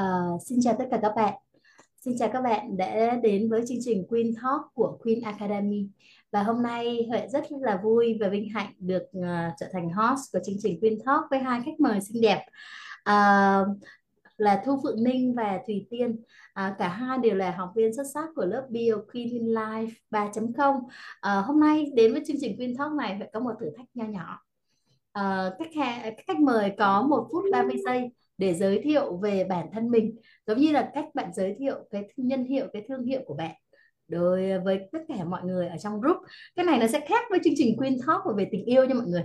Uh, xin chào tất cả các bạn. Xin chào các bạn đã đến với chương trình Queen Talk của Queen Academy. Và hôm nay Huệ rất là vui và vinh hạnh được uh, trở thành host của chương trình Queen Talk với hai khách mời xinh đẹp. Uh, là Thu Phượng Ninh và Thùy Tiên. À, cả hai đều là học viên xuất sắc của lớp Bio Queen in Life 3.0. À, hôm nay đến với chương trình Queen Talk này phải có một thử thách nho nhỏ. À, các, khách, khách mời có một phút 30 giây để giới thiệu về bản thân mình giống như là cách bạn giới thiệu cái nhân hiệu cái thương hiệu của bạn. Đối à, với tất cả mọi người ở trong group. Cái này nó sẽ khác với chương trình Queen Talk về tình yêu nha mọi người.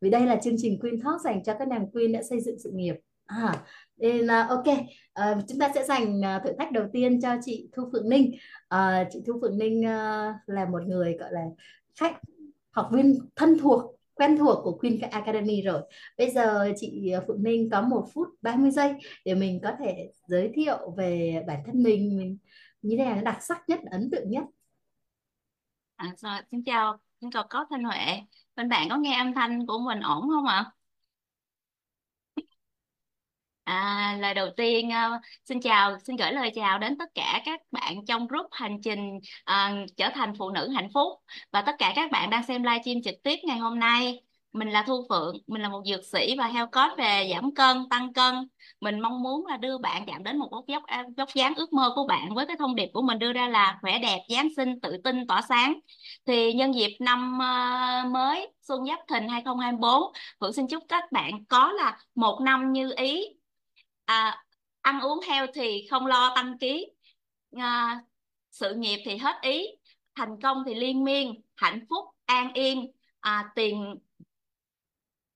Vì đây là chương trình Queen Talk dành cho các nàng Queen đã xây dựng sự nghiệp. À, nên à, ok à, chúng ta sẽ dành à, thử thách đầu tiên cho chị Thu Phượng Ninh. À, chị Thu Phượng Ninh à, là một người gọi là khách học viên thân thuộc quen thuộc của Queen Academy rồi. Bây giờ chị ờ, Phượng Ninh có một phút 30 giây để mình có thể giới thiệu về bản thân mình, mình như thế nào đặc sắc nhất, ấn tượng nhất. À, rồi, xin chào, xin chào có Thanh Huệ. Bên bạn có nghe âm thanh của mình ổn không ạ? À, À, lời đầu tiên uh, xin chào, xin gửi lời chào đến tất cả các bạn trong group hành trình uh, trở thành phụ nữ hạnh phúc và tất cả các bạn đang xem livestream trực tiếp ngày hôm nay. Mình là Thu Phượng, mình là một dược sĩ và health coach về giảm cân, tăng cân. Mình mong muốn là đưa bạn chạm đến một vóc dốc à, vóc dáng ước mơ của bạn với cái thông điệp của mình đưa ra là khỏe đẹp, giáng sinh, tự tin, tỏa sáng. Thì nhân dịp năm uh, mới Xuân Giáp Thìn 2024, Phượng xin chúc các bạn có là một năm như ý à, ăn uống heo thì không lo tăng ký. À, sự nghiệp thì hết ý thành công thì liên miên hạnh phúc an yên. À, tiền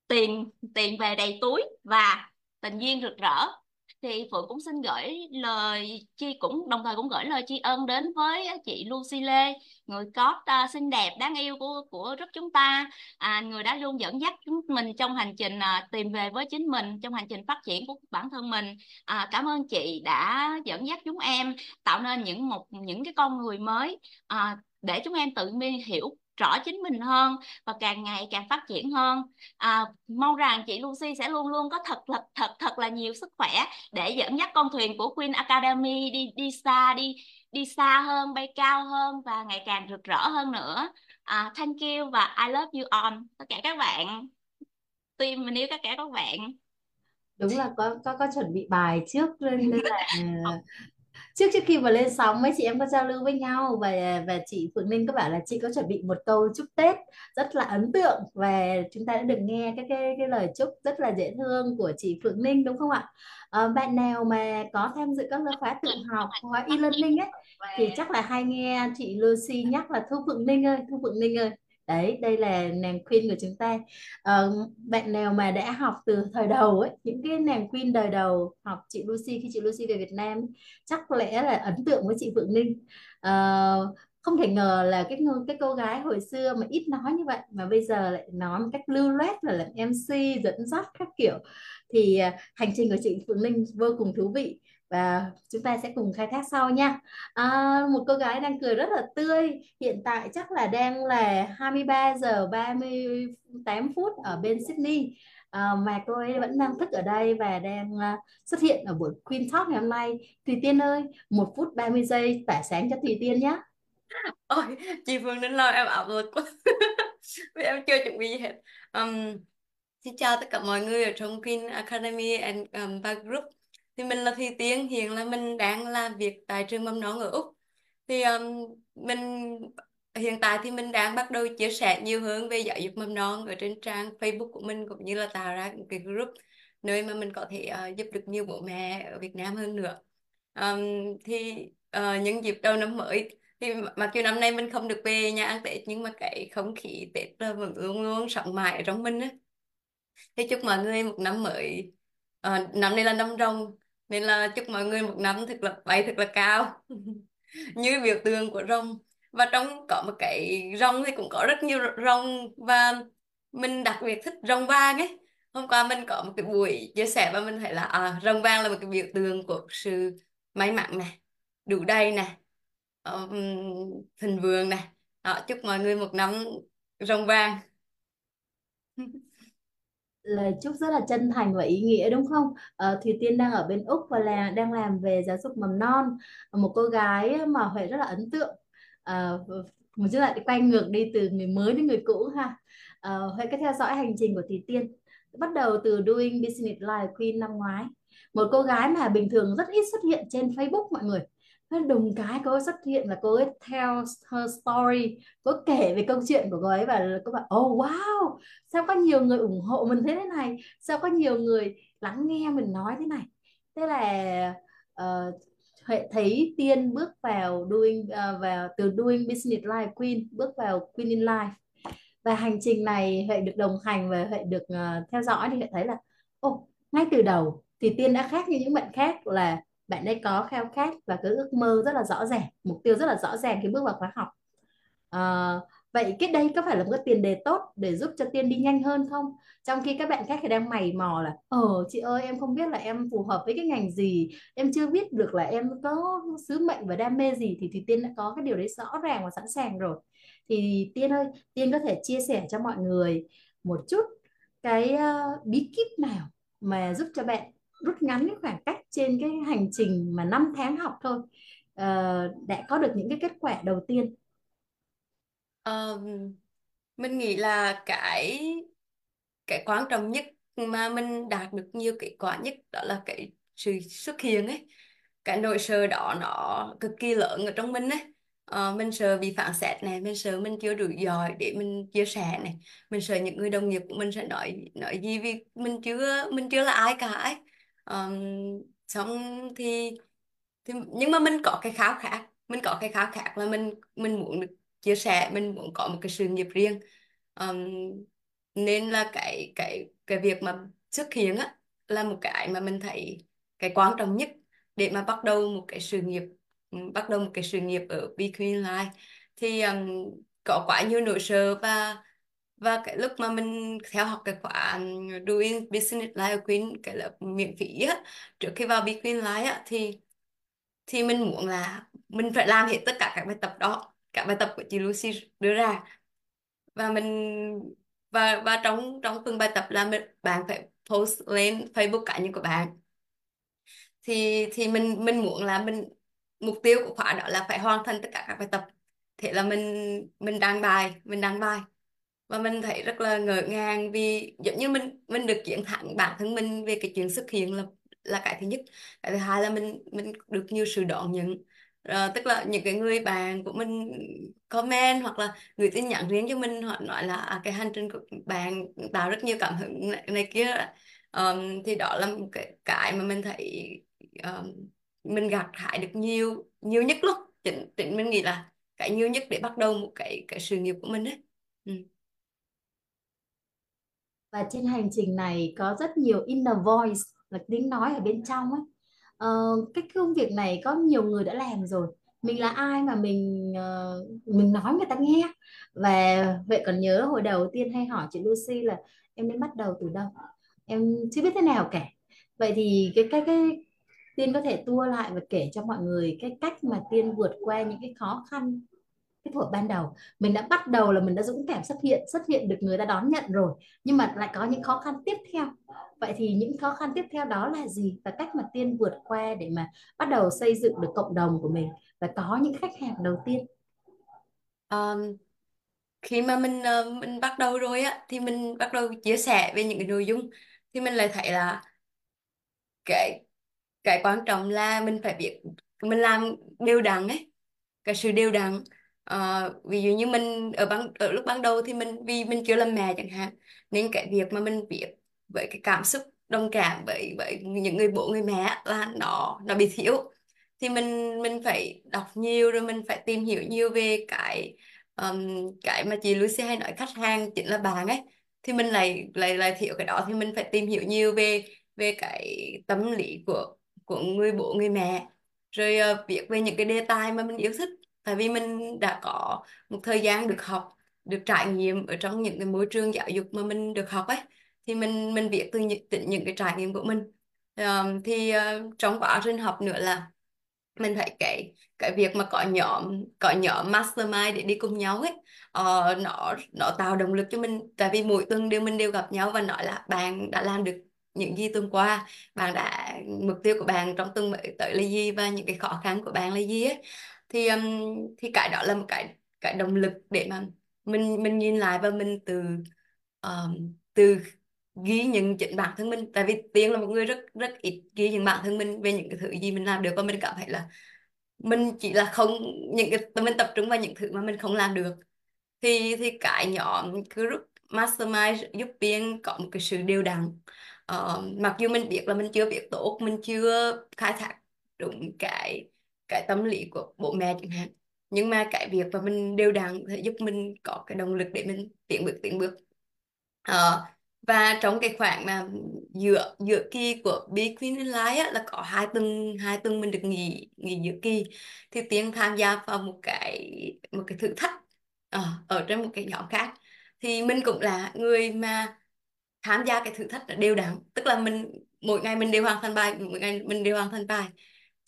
tiền tiền về đầy túi và tình duyên rực rỡ thì Phượng cũng xin gửi lời chi cũng đồng thời cũng gửi lời tri ân đến với chị Lucy Lê người có uh, xinh đẹp đáng yêu của của rất chúng ta. À, người đã luôn dẫn dắt chúng mình trong hành trình uh, tìm về với chính mình trong hành trình phát triển của bản thân mình. À, cảm ơn chị đã dẫn dắt chúng em tạo nên những một những cái con người mới à, để chúng em tự nhiên hiểu rõ chính mình hơn và càng ngày càng phát triển hơn. À, mong rằng chị Lucy sẽ luôn luôn có thật thật thật thật là nhiều sức khỏe để dẫn dắt con thuyền của Queen Academy đi đi xa đi đi xa hơn bay cao hơn và ngày càng rực rỡ hơn nữa. À, thank you và I love you all. Tất cả các bạn. Team mình yêu tất cả các bạn. Đúng là có có có chuẩn bị bài trước nên là trước trước khi mà lên sóng mấy chị em có giao lưu với nhau và và chị Phượng Ninh có bảo là chị có chuẩn bị một câu chúc Tết rất là ấn tượng và chúng ta đã được nghe cái cái cái lời chúc rất là dễ thương của chị Phượng Ninh đúng không ạ? À, bạn nào mà có tham dự các khóa tự học khóa e-learning ấy thì chắc là hay nghe chị Lucy nhắc là Thu Phượng Ninh ơi, Thu Phượng Ninh ơi đấy đây là nàng queen của chúng ta. À, bạn nào mà đã học từ thời đầu ấy những cái nàng queen đời đầu học chị Lucy khi chị Lucy về Việt Nam chắc lẽ là ấn tượng với chị Phượng Ninh. À, không thể ngờ là cái cái cô gái hồi xưa mà ít nói như vậy mà bây giờ lại nói một cách lưu loát là làm MC dẫn dắt các kiểu. Thì à, hành trình của chị Phượng Ninh vô cùng thú vị và chúng ta sẽ cùng khai thác sau nha. À, một cô gái đang cười rất là tươi hiện tại chắc là đang là 23 giờ 38 phút ở bên Sydney. À, mà cô ấy vẫn đang thức ở đây và đang uh, xuất hiện ở buổi Queen Talk ngày hôm nay. Thùy Tiên ơi một phút 30 giây tỏa sáng cho Thùy Tiên nhé ôi chị Phương đến lo em ảo lực quá vì em chưa chuẩn bị gì hết. Um, xin chào tất cả mọi người ở trong Queen Academy and um, Group thì mình là Thùy Tiên hiện là mình đang làm việc tại trường mầm non ở Úc. Thì um, mình hiện tại thì mình đang bắt đầu chia sẻ nhiều hơn về giáo dục mầm non ở trên trang Facebook của mình cũng như là tạo ra cái group nơi mà mình có thể uh, giúp được nhiều bố mẹ ở Việt Nam hơn nữa. Um, thì ờ, uh, những dịp đầu năm mới thì mặc dù năm nay mình không được về nhà ăn Tết nhưng mà cái không khí Tết vẫn luôn luôn sống mãi ở trong mình á. Thì chúc mọi người một năm mới à, năm nay là năm rồng nên là chúc mọi người một năm thật là bay thật là cao. Như biểu tượng của rồng. Và trong có một cái rồng thì cũng có rất nhiều rồng và mình đặc biệt thích rồng vàng ấy. Hôm qua mình có một cái buổi chia sẻ và mình thấy là à, rồng vàng là một cái biểu tượng của sự may mắn này đủ đầy này um, thịnh vượng này đó, chúc mọi người một năm rồng vàng. lời chúc rất là chân thành và ý nghĩa đúng không? Ờ, Thùy Tiên đang ở bên Úc và là đang làm về giáo dục mầm non. Một cô gái mà Huệ rất là ấn tượng. Ờ, một chút lại quay ngược đi từ người mới đến người cũ ha. Ờ, Huệ cứ theo dõi hành trình của Thùy Tiên. Bắt đầu từ Doing Business live Queen năm ngoái. Một cô gái mà bình thường rất ít xuất hiện trên Facebook mọi người đồng đùng cái cô ấy xuất hiện là cô ấy tell her story. Cô ấy kể về câu chuyện của cô ấy và cô bảo oh wow! Sao có nhiều người ủng hộ mình thế thế này? Sao có nhiều người lắng nghe mình nói thế này? Thế là uh, Huệ thấy Tiên bước vào doing uh, vào từ doing business life queen bước vào queen in life. Và hành trình này Huệ được đồng hành và Huệ được uh, theo dõi thì Huệ thấy là ô oh, ngay từ đầu thì Tiên đã khác như những bạn khác là bạn ấy có khao khát và cái ước mơ rất là rõ ràng mục tiêu rất là rõ ràng khi bước vào khóa học. À, vậy cái đây có phải là một cái tiền đề tốt để giúp cho tiên đi nhanh hơn không? Trong khi các bạn khác thì đang mày mò là ờ chị ơi em không biết là em phù hợp với cái ngành gì em chưa biết được là em có sứ mệnh và đam mê gì thì thì tiên đã có cái điều đấy rõ ràng và sẵn sàng rồi. Thì tiên ơi tiên có thể chia sẻ cho mọi người một chút cái uh, bí kíp nào mà giúp cho bạn rút ngắn cái khoảng cách trên cái hành trình mà 5 tháng học thôi. Uh, đã có được những cái kết quả đầu tiên? Um, mình nghĩ là cái cái quan trọng nhất mà mình đạt được nhiều kết quả nhất đó là cái sự xuất hiện ấy. Cái nỗi sợ đó nó cực kỳ lớn ở trong mình ấy. Uh, mình sợ bị phản xét này mình sợ mình chưa đủ giỏi để mình chia sẻ này. Mình sợ những người đồng nghiệp của mình sẽ nói nói gì vì mình chưa mình chưa là ai cả ấy um, xong thì, thì nhưng mà mình có cái khao khát mình có cái khao khát là mình mình muốn được chia sẻ mình muốn có một cái sự nghiệp riêng. Um, nên là cái cái cái việc mà xuất hiện á là một cái mà mình thấy cái quan trọng nhất để mà bắt đầu một cái sự nghiệp bắt đầu một cái sự nghiệp ở Be Life. Thì um, có quá nhiều nỗi sợ và và cái lúc mà mình theo học cái khóa Doing Business live Queen cái lớp miễn phí á trước khi vào Be Queen Life á thì thì mình muốn là mình phải làm hết tất cả các bài tập đó các bài tập của chị Lucy đưa ra. Và mình và và trong trong từng bài tập là mình, bạn phải post lên Facebook cá nhân của bạn. Thì thì mình mình muốn là mình mục tiêu của khóa đó là phải hoàn thành tất cả các bài tập. Thế là mình mình đăng bài mình đăng bài và mình thấy rất là ngỡ ngàng vì giống như mình mình được chiến thắng bản thân mình về cái chuyện xuất hiện là là cái thứ nhất. Cái thứ hai là mình mình được nhiều sự đón nhận. À, tức là những cái người bạn của mình comment hoặc là gửi tin nhắn riêng cho mình họ nói là à, cái hành trình của bạn tạo rất nhiều cảm hứng này, này kia um, thì đó là một cái cái mà mình thấy um, mình gặt hái được nhiều nhiều nhất lúc chính, chính mình nghĩ là cái nhiều nhất để bắt đầu một cái cái sự nghiệp của mình đấy ừ và trên hành trình này có rất nhiều inner voice là tiếng nói ở bên trong ấy. Ờ, cái công việc này có nhiều người đã làm rồi. Mình là ai mà mình uh, mình nói người ta nghe? Và vậy còn nhớ hồi đầu tiên hay hỏi chị Lucy là em nên bắt đầu từ đâu? Em chưa biết thế nào cả. Vậy thì cái cái cái tiên có thể tua lại và kể cho mọi người cái cách mà tiên vượt qua những cái khó khăn cái thuở ban đầu mình đã bắt đầu là mình đã dũng cảm xuất hiện xuất hiện được người ta đón nhận rồi. Nhưng mà lại có những khó khăn tiếp theo. Vậy thì những khó khăn tiếp theo đó là gì? Và cách mà tiên vượt qua để mà bắt đầu xây dựng được cộng đồng của mình và có những khách hàng đầu tiên? Um, khi mà mình uh, mình bắt đầu rồi á thì mình bắt đầu chia sẻ về những cái nội dung. Thì mình lại thấy là cái cái quan trọng là mình phải biết mình làm đều đặn ấy cái sự đều đặn. Ờ, ví dụ như mình ở ban ở lúc ban đầu thì mình vì mình chưa làm mẹ chẳng hạn nên cái việc mà mình biết với cái cảm xúc đồng cảm với với những người bố người mẹ là nó nó bị thiếu. Thì mình mình phải đọc nhiều rồi mình phải tìm hiểu nhiều về cái um, cái mà chị Lucy hay nói khách hàng chính là bạn ấy. Thì mình lại lại lại thiếu cái đó thì mình phải tìm hiểu nhiều về về cái tâm lý của của người bố người mẹ. Rồi ờ, uh, việc về những cái đề tài mà mình yêu thích tại vì mình đã có một thời gian được học được trải nghiệm ở trong những cái môi trường giáo dục mà mình được học ấy thì mình mình viết từ những, từ những cái trải nghiệm của mình. Uh, thì uh, trong quá trình học nữa là mình thấy cái cái việc mà có nhóm có nhóm mastermind để đi cùng nhau ấy. Uh, nó nó tạo động lực cho mình tại vì mỗi tuần đều mình đều gặp nhau và nói là bạn đã làm được những gì tuần qua bạn đã mục tiêu của bạn trong tuần tới là gì và những cái khó khăn của bạn là gì ấy thì um, thì cái đó là một cái cái động lực để mà mình mình nhìn lại và mình từ um, từ ghi nhận chính bản thân mình. Tại vì Tiên là một người rất rất ít ghi nhận bản thân mình về những cái thứ gì mình làm được và mình cảm thấy là mình chỉ là không những cái mình tập trung vào những thứ mà mình không làm được. Thì thì cái nhóm group mastermind giúp Tiên có một cái sự đều đặn. Uh, mặc dù mình biết là mình chưa biết tốt mình chưa khai thác đúng cái cái tâm lý của bố mẹ chẳng hạn. Nhưng mà cái việc mà mình đều đặn sẽ giúp mình có cái động lực để mình tiến bước tiến bước. Uh, và trong cái khoảng mà giữa giữa kỳ của Be Queen in Life á, là có hai tuần hai tuần mình được nghỉ nghỉ giữa kỳ thì Tiên tham gia vào một cái một cái thử thách ở, ờ, ở trên một cái nhóm khác. Thì mình cũng là người mà tham gia cái thử thách đều đặn. Tức là mình mỗi ngày mình đều hoàn thành bài mỗi ngày mình đều hoàn thành bài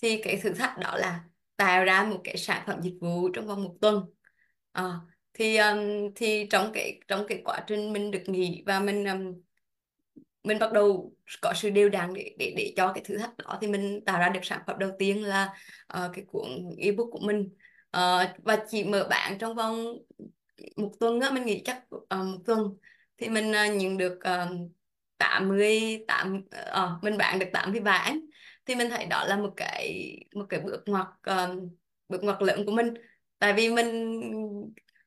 thì cái thử thách đó là tạo ra một cái sản phẩm dịch vụ trong vòng một tuần. À, thì um, thì trong cái trong cái quá trình mình được nghỉ và mình um, mình bắt đầu có sự đều đặn để để để cho cái thử thách đó thì mình tạo ra được sản phẩm đầu tiên là uh, cái cuốn ebook của mình. Uh, và chỉ mở bán trong vòng một tuần á mình nghĩ chắc uh, một tuần. Thì mình uh, nhận được uh, 80 tám uh, mình bán được 80 bản thì mình thấy đó là một cái một cái bước ngoặt um, bước ngoặt lớn của mình. Tại vì mình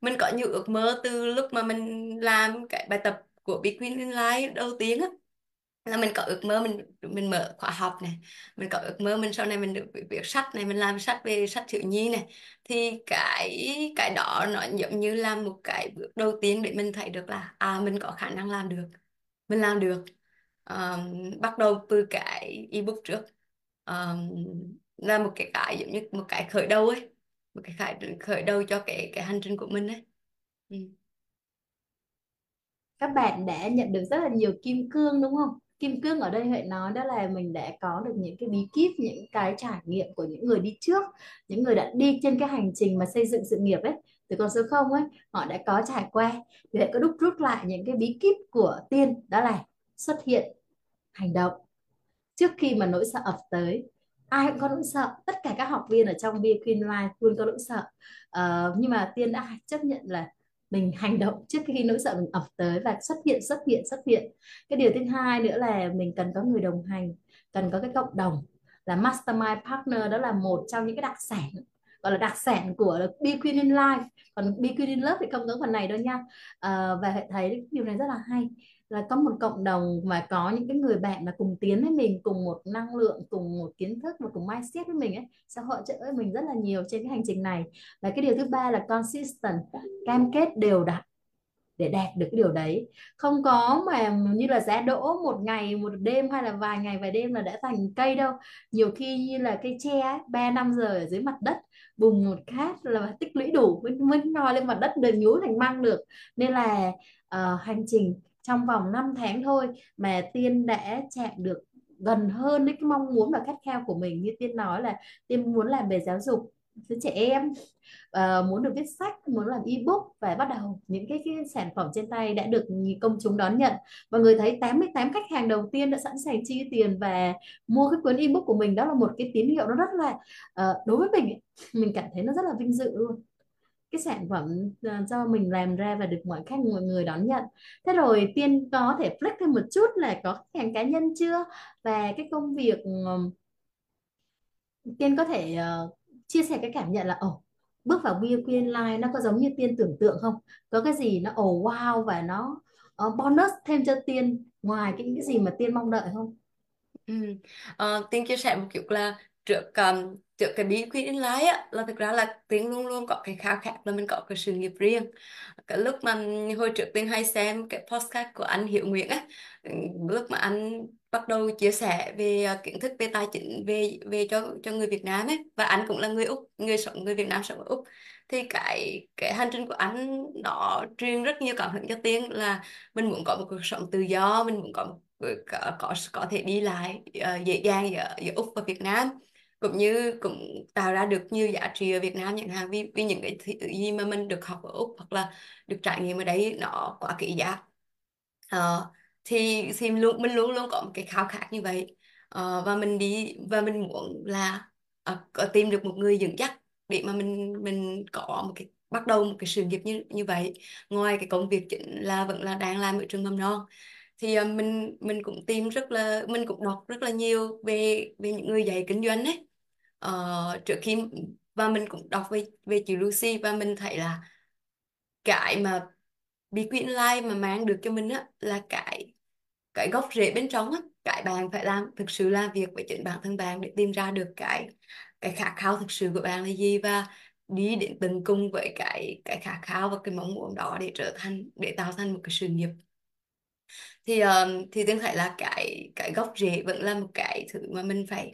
mình có nhiều ước mơ từ lúc mà mình làm cái bài tập của Bitcoin Life đầu tiên á là mình có ước mơ mình mình mở khóa học này mình có ước mơ mình sau này mình được viết sách này mình làm sách về sách thiếu nhi này. Thì cái cái đó nó giống như là một cái bước đầu tiên để mình thấy được là à mình có khả năng làm được mình làm được. Um, bắt đầu từ cái ebook trước um, là một cái cái giống như một cái khởi đầu ấy một cái khởi khởi đầu cho cái cái hành trình của mình đấy ừ. các bạn đã nhận được rất là nhiều kim cương đúng không? Kim cương ở đây Huệ nói đó là mình đã có được những cái bí kíp những cái trải nghiệm của những người đi trước những người đã đi trên cái hành trình mà xây dựng sự nghiệp ấy. Từ con số không ấy họ đã có trải qua. Thì lại có đúc rút lại những cái bí kíp của tiên đó là xuất hiện hành động trước khi mà nỗi sợ ập tới ai cũng có nỗi sợ. Tất cả các học viên ở trong Be Queen Life luôn có nỗi sợ. Uh, nhưng mà tiên đã chấp nhận là mình hành động trước khi nỗi sợ mình ập tới và xuất hiện xuất hiện xuất hiện. Cái điều thứ hai nữa là mình cần có người đồng hành cần có cái cộng đồng. Là mastermind partner đó là một trong những cái đặc sản gọi là đặc sản của Be Queen in Life. Còn Be Queen in Love thì không có phần này đâu nha. À, và hệ thấy điều này rất là hay là có một cộng đồng mà có những cái người bạn mà cùng tiến với mình cùng một năng lượng cùng một kiến thức và cùng mindset với mình ấy sẽ hỗ trợ mình rất là nhiều trên cái hành trình này. Và cái điều thứ ba là consistent cam kết đều đặn để đạt được cái điều đấy. Không có mà như là giá đỗ một ngày một đêm hay là vài ngày vài đêm là đã thành cây đâu. Nhiều khi như là cây tre ba năm giờ ở dưới mặt đất bùng một cát là tích lũy đủ mới mới no lên mặt đất được nhú thành măng được. Nên là uh, hành trình trong vòng 5 tháng thôi mà Tiên đã chạm được gần hơn đến cái mong muốn và khát khao của mình. Như Tiên nói là Tiên muốn làm về giáo dục với trẻ em uh, muốn được viết sách muốn làm ebook và bắt đầu những cái, cái sản phẩm trên tay đã được công chúng đón nhận. Và người thấy 88 khách hàng đầu tiên đã sẵn sàng chi tiền và mua cái cuốn ebook của mình. Đó là một cái tín hiệu nó rất là uh, đối với mình mình cảm thấy nó rất là vinh dự luôn cái sản phẩm ờ, do mình làm ra và được mọi khách mọi người đón nhận. Thế rồi tiên có thể flex thêm một chút là có khách hàng cá nhân chưa? Và cái công việc tiên có thể uh, chia sẻ cái cảm nhận là ồ bước vào Be Queen Line nó có giống như tiên tưởng tượng không? Có cái gì nó ồ oh, wow và nó uh, bonus thêm cho tiên ngoài cái, cái gì mà tiên mong đợi không? Ừ. uh, tiên chia sẻ một kiểu là trước um, trước cái bí quyết in lái á là thực ra là Tiên luôn luôn có cái khao khát là mình có cái sự nghiệp riêng. Cái lúc mà hồi trước Tiên hay xem cái podcast của anh hiệu Nguyễn á lúc mà anh bắt đầu chia sẻ về ờ, kiến thức về tài chính về về cho cho người Việt Nam ấy và anh cũng là người Úc người sống người Việt Nam sống ở Úc thì cái cái hành trình của anh nó truyền rất nhiều cảm hứng cho Tiên là mình muốn có một cuộc sống tự do mình muốn có một, có có, có thể đi lại uh, dễ dàng giữa, giữa Úc và Việt Nam cũng như cũng tạo ra được nhiều giá trị ở Việt Nam chẳng hạn vì vì những cái thứ gì mà mình được học ở Úc hoặc là được trải nghiệm ở đấy nó quá kỳ giá. Uh, thì thì mình luôn mình luôn luôn có một cái khao khát như vậy. Uh, và mình đi và mình muốn là uh, có tìm được một người dẫn dắt để mà mình mình có một cái bắt đầu một cái sự nghiệp như như vậy. Ngoài cái công việc chính là vẫn là đang làm ở trường mầm non thì uh, mình mình cũng tìm rất là mình cũng đọc rất là nhiều về về những người dạy kinh doanh ấy. Uh, trước khi và mình cũng đọc về về chị Lucy và mình thấy là cái mà bí quyết life mà mang được cho mình á là cái cái gốc rễ bên trong á cái bạn phải làm thực sự làm việc với chính bản thân bạn để tìm ra được cái cái khát khao thực sự của bạn là gì và đi đến từng cùng với cái cái khát khao và cái mong muốn đó để trở thành để tạo thành một cái sự nghiệp thì uh, thì tương thấy là cái cái gốc rễ vẫn là một cái thứ mà mình phải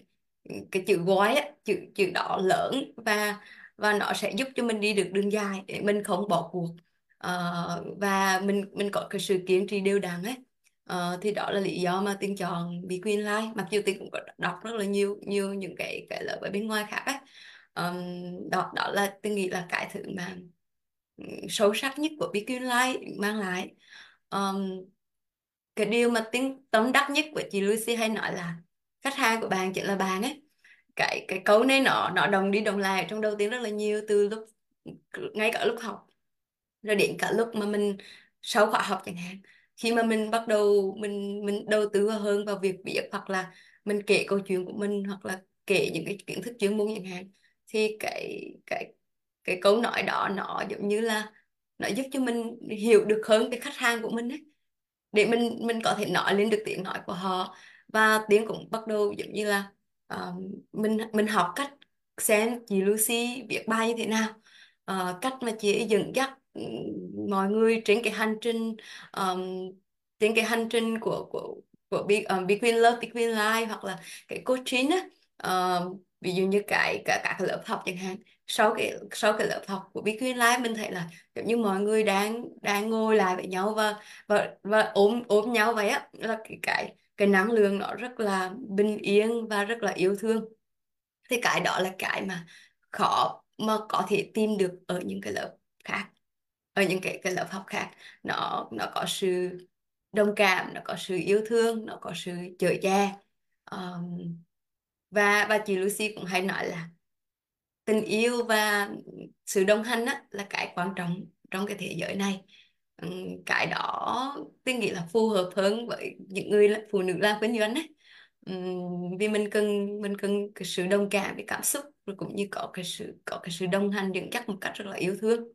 ừ, cái chữ gói á chữ chữ đó lớn và và nó sẽ giúp cho mình đi được đường dài để mình không bỏ cuộc. Uh, và mình mình có cái sự kiên trì đều đặn ấy. Uh, thì đó là lý do mà tiên chọn Be Queen Life mặc dù tiên cũng có đọc rất là nhiều nhiều những cái cái lời ở bên ngoài khác ấy. Um, đó đó là tôi nghĩ là cái thứ mà ừ, sâu sắc nhất của Be Queen Life mang lại. Um, cái điều mà tiếng, tóm đắc nhất của chị Lucy hay nói là khách hàng của bạn chỉ là bạn ấy. Cái cái câu này nó nó đồng đi đồng lại trong đầu tiên rất là nhiều từ lúc, ngay cả lúc học, rồi đến cả lúc mà mình sau khóa học chẳng hạn. Khi mà mình bắt đầu, mình mình đầu tư hơn vào việc viết hoặc là mình kể câu chuyện của mình hoặc là kể những cái kiến thức chuyên môn chẳng hạn, thì cái cái cái câu nói đó nó giống như là nó giúp cho mình hiểu được hơn cái khách hàng của mình ấy để mình mình có thể nói lên được tiếng nói của họ. Và tiếng cũng bắt đầu giống như là uh, mình mình học cách xem chị Lucy viết bài như thế nào uh, cách mà chị dẫn dắt ừ, mọi người trên cái hành trình um, trên cái hành trình của của của Be, um, Be Queen Love, Be Queen Life hoặc là cái coaching á. Uh, ví dụ như cái cả các lớp học chẳng hạn sau cái sau cái lớp học của Be Queen Life mình thấy là giống như mọi người đang đang ngồi lại với nhau và và và ôm ôm nhau vậy á. Là cái cái cái năng lượng nó rất là bình yên và rất là yêu thương. Thì cái đó là cái mà khó mà có thể tìm được ở những cái lớp khác ở những cái cái lớp học khác. Nó nó có sự đồng cảm nó có sự yêu thương nó có sự chở che um, và và chị Lucy cũng hay nói là tình yêu và sự đồng hành á, là cái quan trọng trong cái thế giới này. Ừ, cái đó tôi nghĩ là phù hợp hơn với những người là phụ nữ làm kinh doanh ấy. Ừ, vì mình cần mình cần cái sự đồng cảm với cảm xúc rồi cũng như có cái sự có cái sự đồng hành dẫn dắt một cách rất là yêu thương.